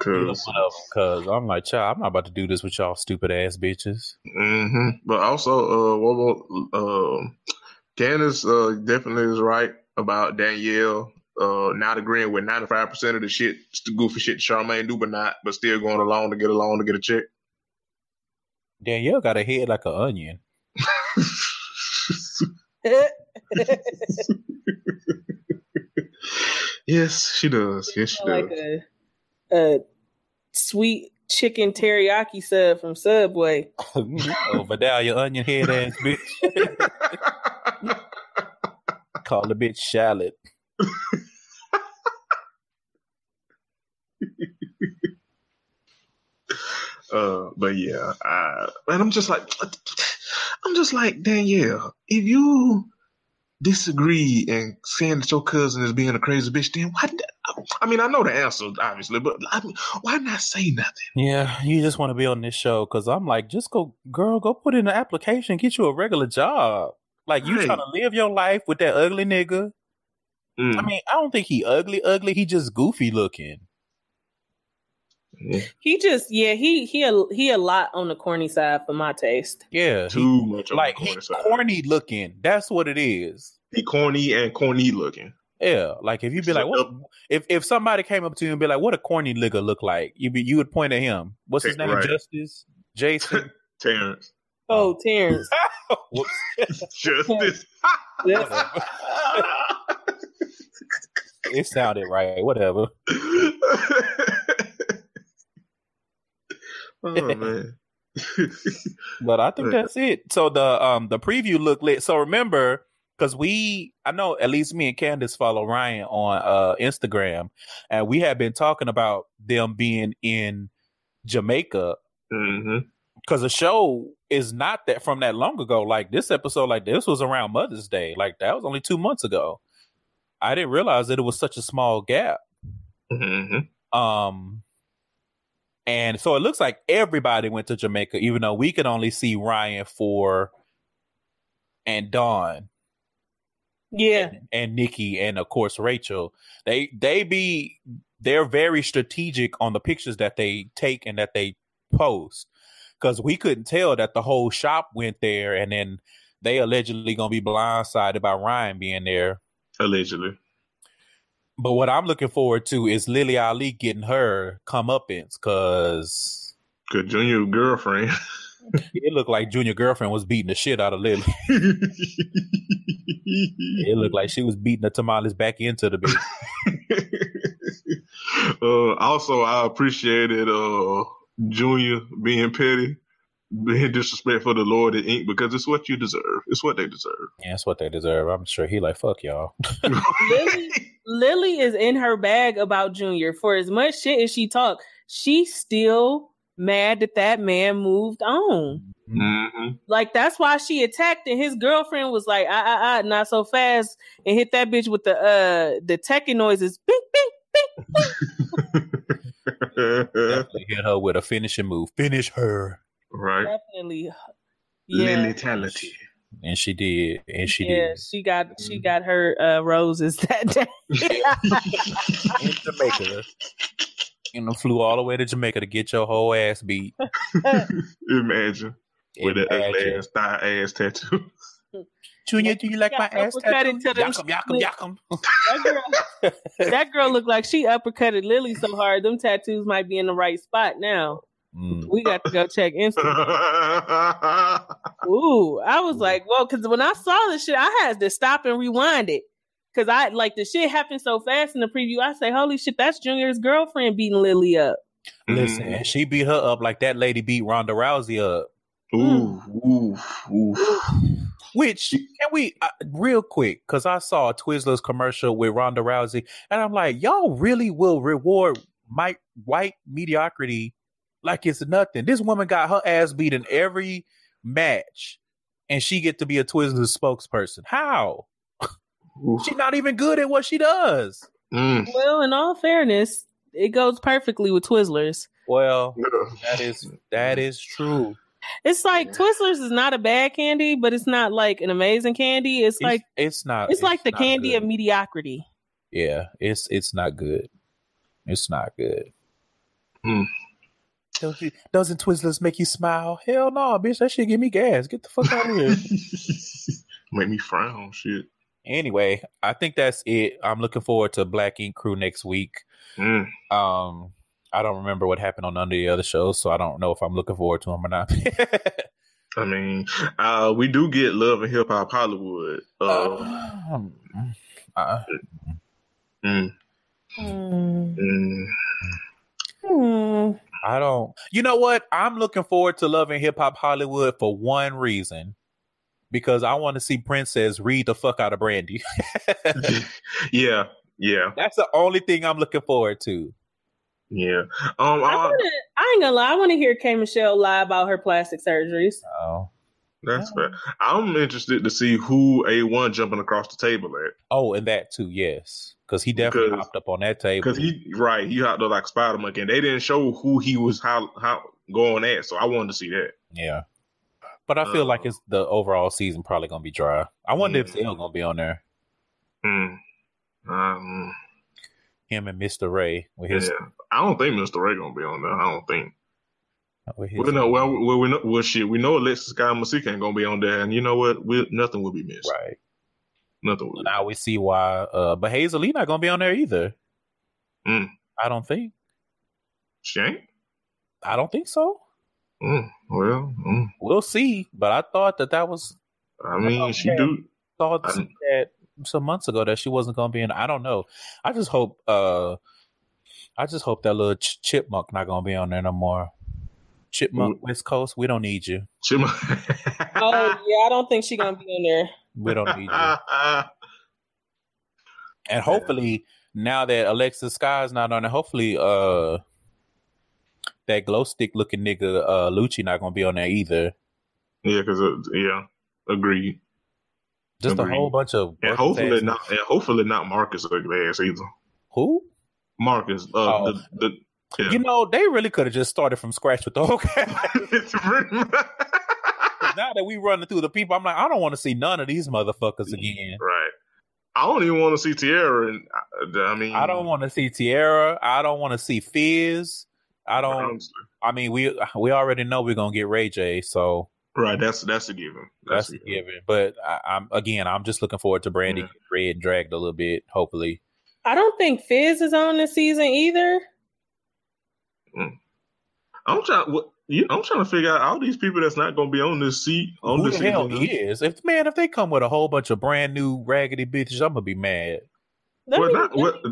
Cause, Cause I'm like, child, I'm not about to do this with y'all stupid ass bitches. hmm But also, uh, what about, uh, Candace, uh, definitely is right about Danielle, uh, not agreeing with 95% of the shit, the goofy shit Charmaine do, but not, but still going along to get along to get a check. Danielle got a head like an onion. [laughs] [laughs] yes, she does. Yes, she like does. a, a sweet chicken teriyaki sub from Subway. [laughs] oh, Vidalia onion head ass bitch. [laughs] Call the bitch shallot. [laughs] Uh, but yeah, I, and I'm just like, I'm just like Danielle. If you disagree and saying that your cousin is being a crazy bitch, then why? I mean, I know the answer obviously, but I mean, why not say nothing? Yeah, you just want to be on this show because I'm like, just go, girl, go put in an application, get you a regular job. Like you Right. trying to live your life with that ugly nigga. Mm. I mean, I don't think he ugly, ugly. He just goofy looking. Yeah, He just yeah he he a, he a lot on the corny side for my taste. Yeah, he, too much on like the he corny side. corny looking. That's what it is. He corny and corny looking. Yeah, like if you'd be like, what, if if somebody came up to you and be like, "What a corny nigga look like?" You'd be you would point at him. What's his name? Right. Justice, Jason. [laughs] Terrence, Oh, Terrence. [laughs] Whoops. [laughs] justice. it sounded right. Whatever. oh man. But I think Right. that's it. So the um the preview looked lit. So remember, because we I know at least me and Candace follow Ryan on uh Instagram, and we have been talking about them being in Jamaica hmm because the show is not that from that long ago. Like this episode, like this was around Mother's Day. Like that was only two months ago. I didn't realize that it was such a small gap. hmm Um, and so it looks like everybody went to Jamaica, even though we could only see Ryan for and Dawn Yeah. and Nicki and of course Rachel. They they be they're very strategic on the pictures that they take and that they post because we couldn't tell that the whole shop went there and then they allegedly gonna be blindsided by Ryan being there. Allegedly. But what I'm looking forward to is Lily Ali getting her comeuppance because Good junior girlfriend. [laughs] it looked like Junior girlfriend was beating the shit out of Lily. [laughs] It looked like she was beating the tamales back into the bitch. [laughs] uh, also, I appreciated uh, Junior being petty, being disrespectful to Lord and Ink because it's what you deserve. It's what they deserve. Yeah, it's what they deserve. I'm sure he like fuck y'all. [laughs] Lily, Lily is in her bag about Junior. For as much shit as she talk, she still mad that that man moved on. hmm Like that's why she attacked, and his girlfriend was like, "Ah, ah, ah, not so fast," and hit that bitch with the uh the techie noises. Bing, bing, bing. Definitely hit her with a finishing move. Finish her. right. Definitely. Yeah. Lilitality. And she did. And she yeah, did. she got she got her uh, roses [laughs] that day. [laughs] In Jamaica. You know, flew all the way to Jamaica to get your whole ass beat. [laughs] Imagine with that ugly ass thigh ass tattoo. Junior, do you like my ass tattoo? Yakum, yakum, yakum. that girl, that girl looked like she uppercutted Lily so hard. Them tattoos might be in the right spot now. Mm. We got to go check Instagram. [laughs] Ooh, I was like, well, because when I saw this shit, I had to stop and rewind it. Cause I like the shit happened so fast in the preview. I say, holy shit, that's Junior's girlfriend beating Lily up. Listen, and she beat her up like that lady beat Ronda Rousey up. Ooh, ooh, ooh. [gasps] Which can we uh, real quick? Because I saw a Twizzlers commercial with Ronda Rousey, and I'm like, y'all really will reward my white mediocrity like it's nothing. This woman got her ass beat in every match, and she get to be a Twizzlers spokesperson. How? Ooh. She's not even good at what she does. Mm. Well, in all fairness, it goes perfectly with Twizzlers. Well, that is that is true. It's like Twizzlers is not a bad candy, but it's not like an amazing candy. It's, like it's not. it's, like the candy good. of mediocrity. Yeah, it's it's not good. It's not good. Hmm. Don't you, doesn't Twizzlers make you smile? Hell no, bitch. That shit give me gas. Get the fuck out of here. [laughs] Make me frown. Shit. Anyway, I think that's it. I'm looking forward to Black Ink Crew next week. Mm. Um, I don't remember what happened on none of the other shows, so I don't know if I'm looking forward to them or not. [laughs] I mean, uh, we do get love and hip hop Hollywood. Uh, Um, uh, mm, mm. Hmm. I don't. You know what? I'm looking forward to love and hip hop Hollywood for one reason. Because I want to see Princess read the fuck out of Brandy. [laughs] [laughs] yeah, yeah, That's the only thing I'm looking forward to. yeah. Um, I, uh, wanna, I ain't gonna lie. I want to hear K Michelle lie about her plastic surgeries. Oh, that's fair. I'm interested to see who A1 jumping across the table at oh, and that too, yes, because he definitely Because- hopped up on that table. because he right he hopped up like Spider Monkey, and they didn't show who he was how how going at. So I wanted to see that. yeah, but I feel like it's the overall season probably gonna be dry. I wonder if Mm. Zell gonna be on there. Mm. Um, Him and Mister Ray with his, yeah, I don't think Mr. Ray gonna be on there. I don't think. with his Well, no, well, well, we know, well, shit, we know Alexis Sky Masika ain't gonna be on there, and you know what? We, nothing will be missed. right. Nothing will. Now we see why. Uh, but Hazel-E not gonna be on there either. Mm. I don't think. She ain't. I don't think so. Mm. Well, mm. We'll see. But I thought that that was I mean, she yeah. do. thought I- that some months ago that she wasn't gonna be in. I don't know. I just hope. uh I just hope that little ch- chipmunk not gonna be on there no more. Chipmunk West Coast, we don't need you. Chipmunk. [laughs] [laughs] Oh yeah, I don't think she gonna be on there. We don't need you. [laughs] And hopefully, now that Alexis Sky's not on it, hopefully, uh, that glow stick looking nigga, uh, Lucci, not gonna be on there either. yeah, because uh, yeah, agreed. Just Agreed. a whole bunch of And hopefully not. And hopefully not Marcus ugly ass either. Who? Marcus. Uh, Oh. the, the yeah. You know, they really could have just started from scratch with the whole [laughs] cast. It's pretty now that we running through the people, I'm like, I don't want to see none of these motherfuckers again. right. I don't even want to see Tierra. And uh, I mean, I don't want to see Tierra. I don't want to see Fizz. I don't. honestly. I mean, we we already know we're gonna get Ray J, so Right. That's that's a given. that's a given. But I, I'm again, I'm just looking forward to Brandy Yeah. red and dragged a little bit. Hopefully, I don't think Fizz is on this season either. Mm. I'm trying. What, you, I'm trying to figure out all these people that's not going to be on this seat on who this the hell season. is? If man, if they come with a whole bunch of brand new raggedy bitches, I'm gonna be mad. Let Well, me- not, what,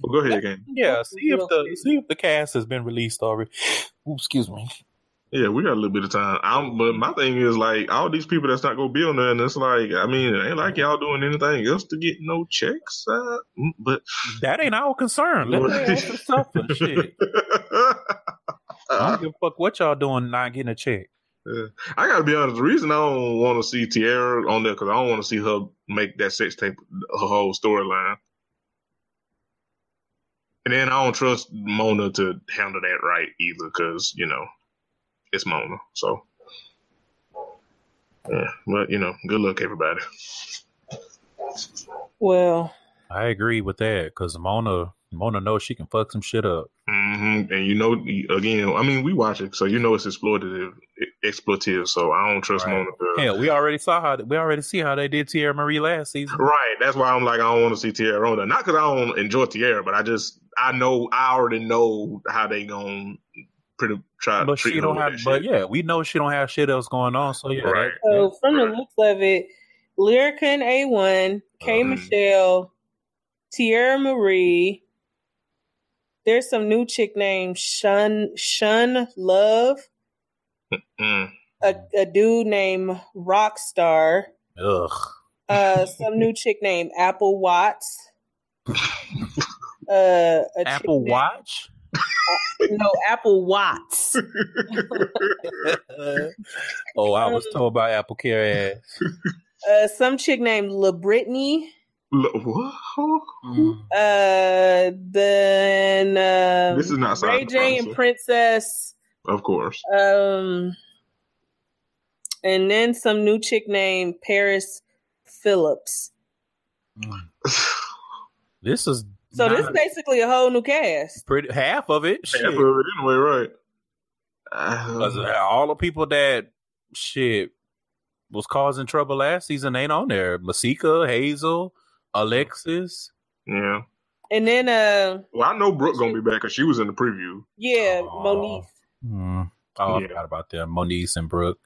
well, go ahead again. Yeah, see if the see if the cast has been released already. [gasps] Ooh, excuse me. Yeah, we got a little bit of time. I'm, but my thing is like all these people that's not going to be on there, and it's like, I mean, it ain't like y'all doing anything else to get no checks. Uh, mm, but That ain't our concern. Let them stuff and shit. I don't give a fuck what y'all doing not getting a check. I gotta be honest. The reason I don't want to see Tierra on there because I don't want to see her make that sex tape her whole storyline. And then I don't trust Mona to handle that right either because you know it's Mona. So yeah, but you know, good luck everybody. Well. I agree with that because Mona Mona knows she can fuck some shit up. hmm And you know, again, I mean, we watch it, so you know it's exploitative, exploitative. So I don't trust Right. Mona. To, Hell, we already saw how we already see how they did Tierra Marie last season. Right. That's why I'm like, I don't want to see Tierra on there. Not because I don't enjoy Tierra, but I just, I know, I already know how they going to pretty try to But treat she her don't with have. But yeah, we know she don't have shit else going on. So yeah, Right. that- so from the looks of it, Lyrica and A1, K Mhm. Michelle, Tierra Marie. There's some new chick named Shun Shun Love. A, a dude named Rockstar. ugh. Uh, some new chick named Apple Watts. Uh, a chick Apple named- Watch. No, Apple Watts. [laughs] oh, I was told by Apple Care ass. Uh, some chick named La Brittany. Look, what? Mm. Uh, then um, This is not Ray J and Princess. Of course. Um, and then some new chick named Paris Phillips. [sighs] This is So this is basically a whole new cast. pretty half of it. Half of it anyway, right? 'Cause, uh, all the people that shit was causing trouble last season ain't on there. Masika, Hazel, Alexis. yeah. And then uh Well, I know Brooke gonna be back because she was in the preview. yeah, Aw. Moniece. Hmm. Oh, I Yeah. forgot about them. Moniece and Brooke.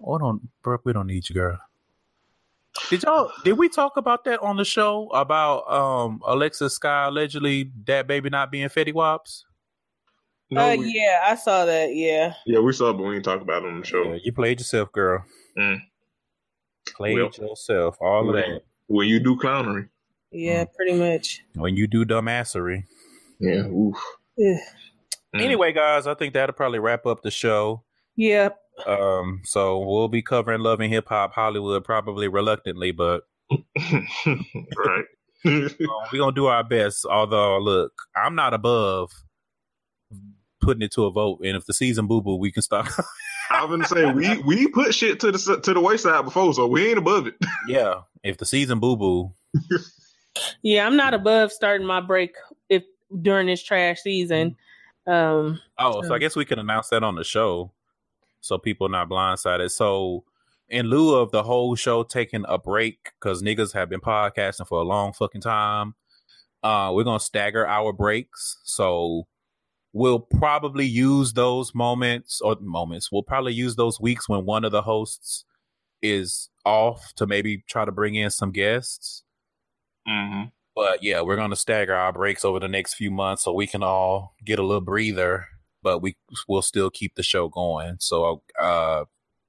Oh, don't Brooke. We don't need you, girl. Did y'all? Did we talk about that on the show about um Alexis Sky allegedly that baby not being Fetty Waps? No, uh we, yeah, I saw that, yeah. yeah, we saw, it, but we didn't talk about it on the show. Yeah, you played yourself, girl. Mm. Played Well- yourself. All of Well- that. When you do clownery, Yeah, pretty much. When you do dumbassery. yeah, oof. Ugh. Mm. Anyway, guys, I think that'll probably wrap up the show. Yep. Um, so we'll be covering Love and Hip Hop Hollywood probably reluctantly, but [laughs] right. [laughs] um, we're gonna do our best. Although, look, I'm not above putting it to a vote, and if the season boo boo, we can [laughs] start. I've been saying we we put shit to the to the wayside before, so we ain't above it. [laughs] yeah, if the season boo boo, Yeah, I'm not above starting my break if during this trash season. Um oh, so I guess we can announce that on the show, so people not blindsided. So. In lieu of the whole show taking a break because niggas have been podcasting for a long fucking time, uh, we're gonna stagger our breaks. So we'll probably use those moments or moments. We'll probably use those weeks when one of the hosts is off to maybe try to bring in some guests. Mm-hmm. But yeah, we're gonna stagger our breaks over the next few months so we can all get a little breather, but we will still keep the show going. So uh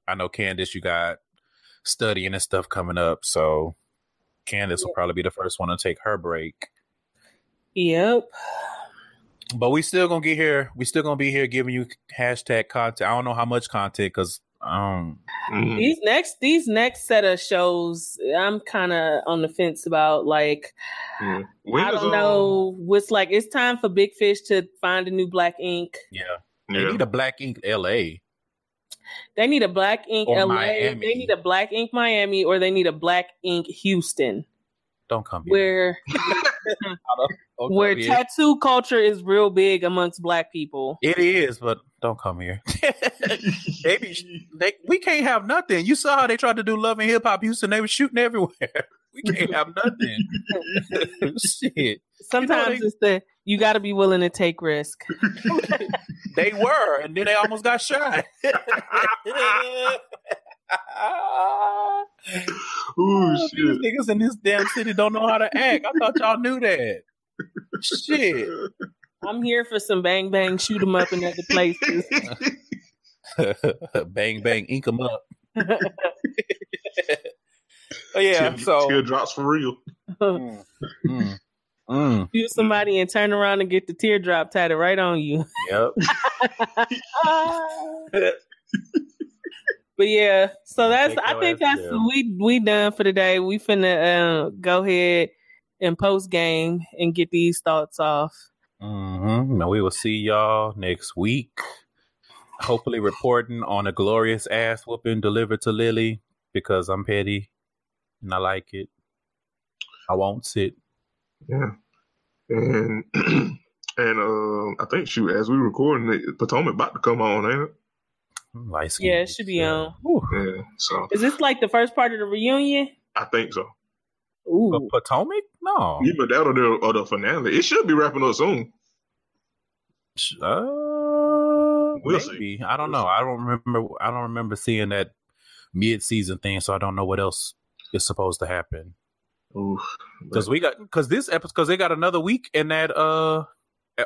I know Candace, you got studying and stuff coming up, so Candace will probably be the first one to take her break. Yep. But we still gonna get here. We still gonna be here giving you hashtag content. I don't know how much content because um Mm-hmm. These next these next set of shows I'm kinda on the fence about like Yeah. When I don't um, know what's like it's time for Big Fish to find a new black ink. yeah, they need a black ink LA. They need a black ink Or LA. Miami. They need a black ink Miami or they need a black ink Houston. Don't come here. Where [laughs] [laughs] Don't where come tattoo culture is real big amongst black people. It is, but don't come here. [laughs] they be, [laughs] they, we can't have nothing. You saw how they tried to do Love and Hip Hop Houston. They were shooting everywhere. We can't have nothing. Shit. Sometimes they- it's the you got to be willing to take risk. They were, and then they almost got shot. Ooh, [laughs] These shit. niggas in this damn city don't know how to act. I thought y'all knew that. Shit. I'm here for some bang bang shoot 'em up in other places. [laughs] [laughs] bang bang, ink 'em up. Oh, yeah, Tear- so teardrops for real. Mm, mm, mm. Shoot somebody and turn around and get the teardrop tatted right on you. Yep. But yeah, so that's Take I think that's down. we we done for today. We finna uh, go ahead and post game and get these thoughts off. Mm-hmm. Now we will see y'all next week. Hopefully, reporting on a glorious ass whooping delivered to Lily because I'm petty and I like it. I won't sit. Yeah. And [clears throat] and um, I think shoot, as we recording it, Potomac about to come on, ain't it? Light skin. Yeah, it should be on. Yeah. So Is this like the first part of the reunion? I think so. Ooh, But Potomac? No. Either that or the or the finale. It should be wrapping up soon. Uh, We'll see. I don't We'll know. I don't remember. I don't remember seeing that mid-season thing, so I don't know what else is supposed to happen. Because we got because this episode because they got another week in that uh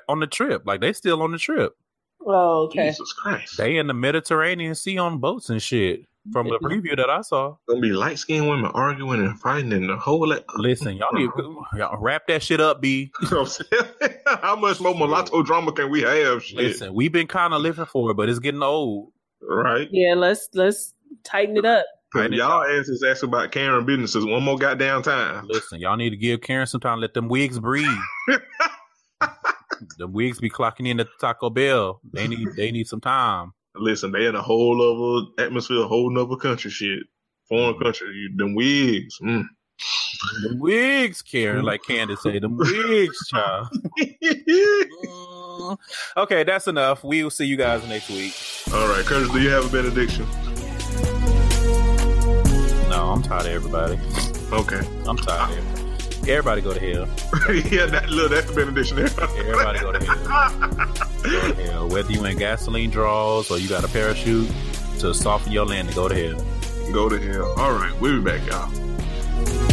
on the trip. Like they still on the trip. Oh okay. Jesus Christ. They in the Mediterranean Sea on boats and shit. From the mm-hmm. preview that I saw. Gonna be light skinned women arguing and fighting and the whole like Listen, y'all need to uh-huh. y'all wrap that shit up, B. [laughs] You know what I'm saying? [laughs] How much more mulatto drama can we have? Shit. Listen, we've been kind of living for it, but it's getting old. Right? Yeah, let's let's tighten it up. Cause y'all asses asking about Karen businesses one more goddamn time. Listen, y'all need to give Karen some time. Let them wigs breathe. [laughs] the wigs be clocking in at the Taco Bell. They need they need some time. Listen, they in a whole other atmosphere, a whole nother country shit. Foreign country. You, them wigs. Mm. The wigs, Karen, like Candace say, the wigs, child. [laughs] Mm. okay, that's enough. We will see you guys next week. All right, Curtis, do you have a benediction? No, I'm tired of everybody. Okay. I'm tired of everybody. Go to hell. [laughs] yeah, that look, that's the benediction there. Everybody go to hell. Go [laughs] to hell. Whether you in gasoline draws or you got a parachute to soften your landing, go to hell. Go to hell. All right, we'll be back, y'all.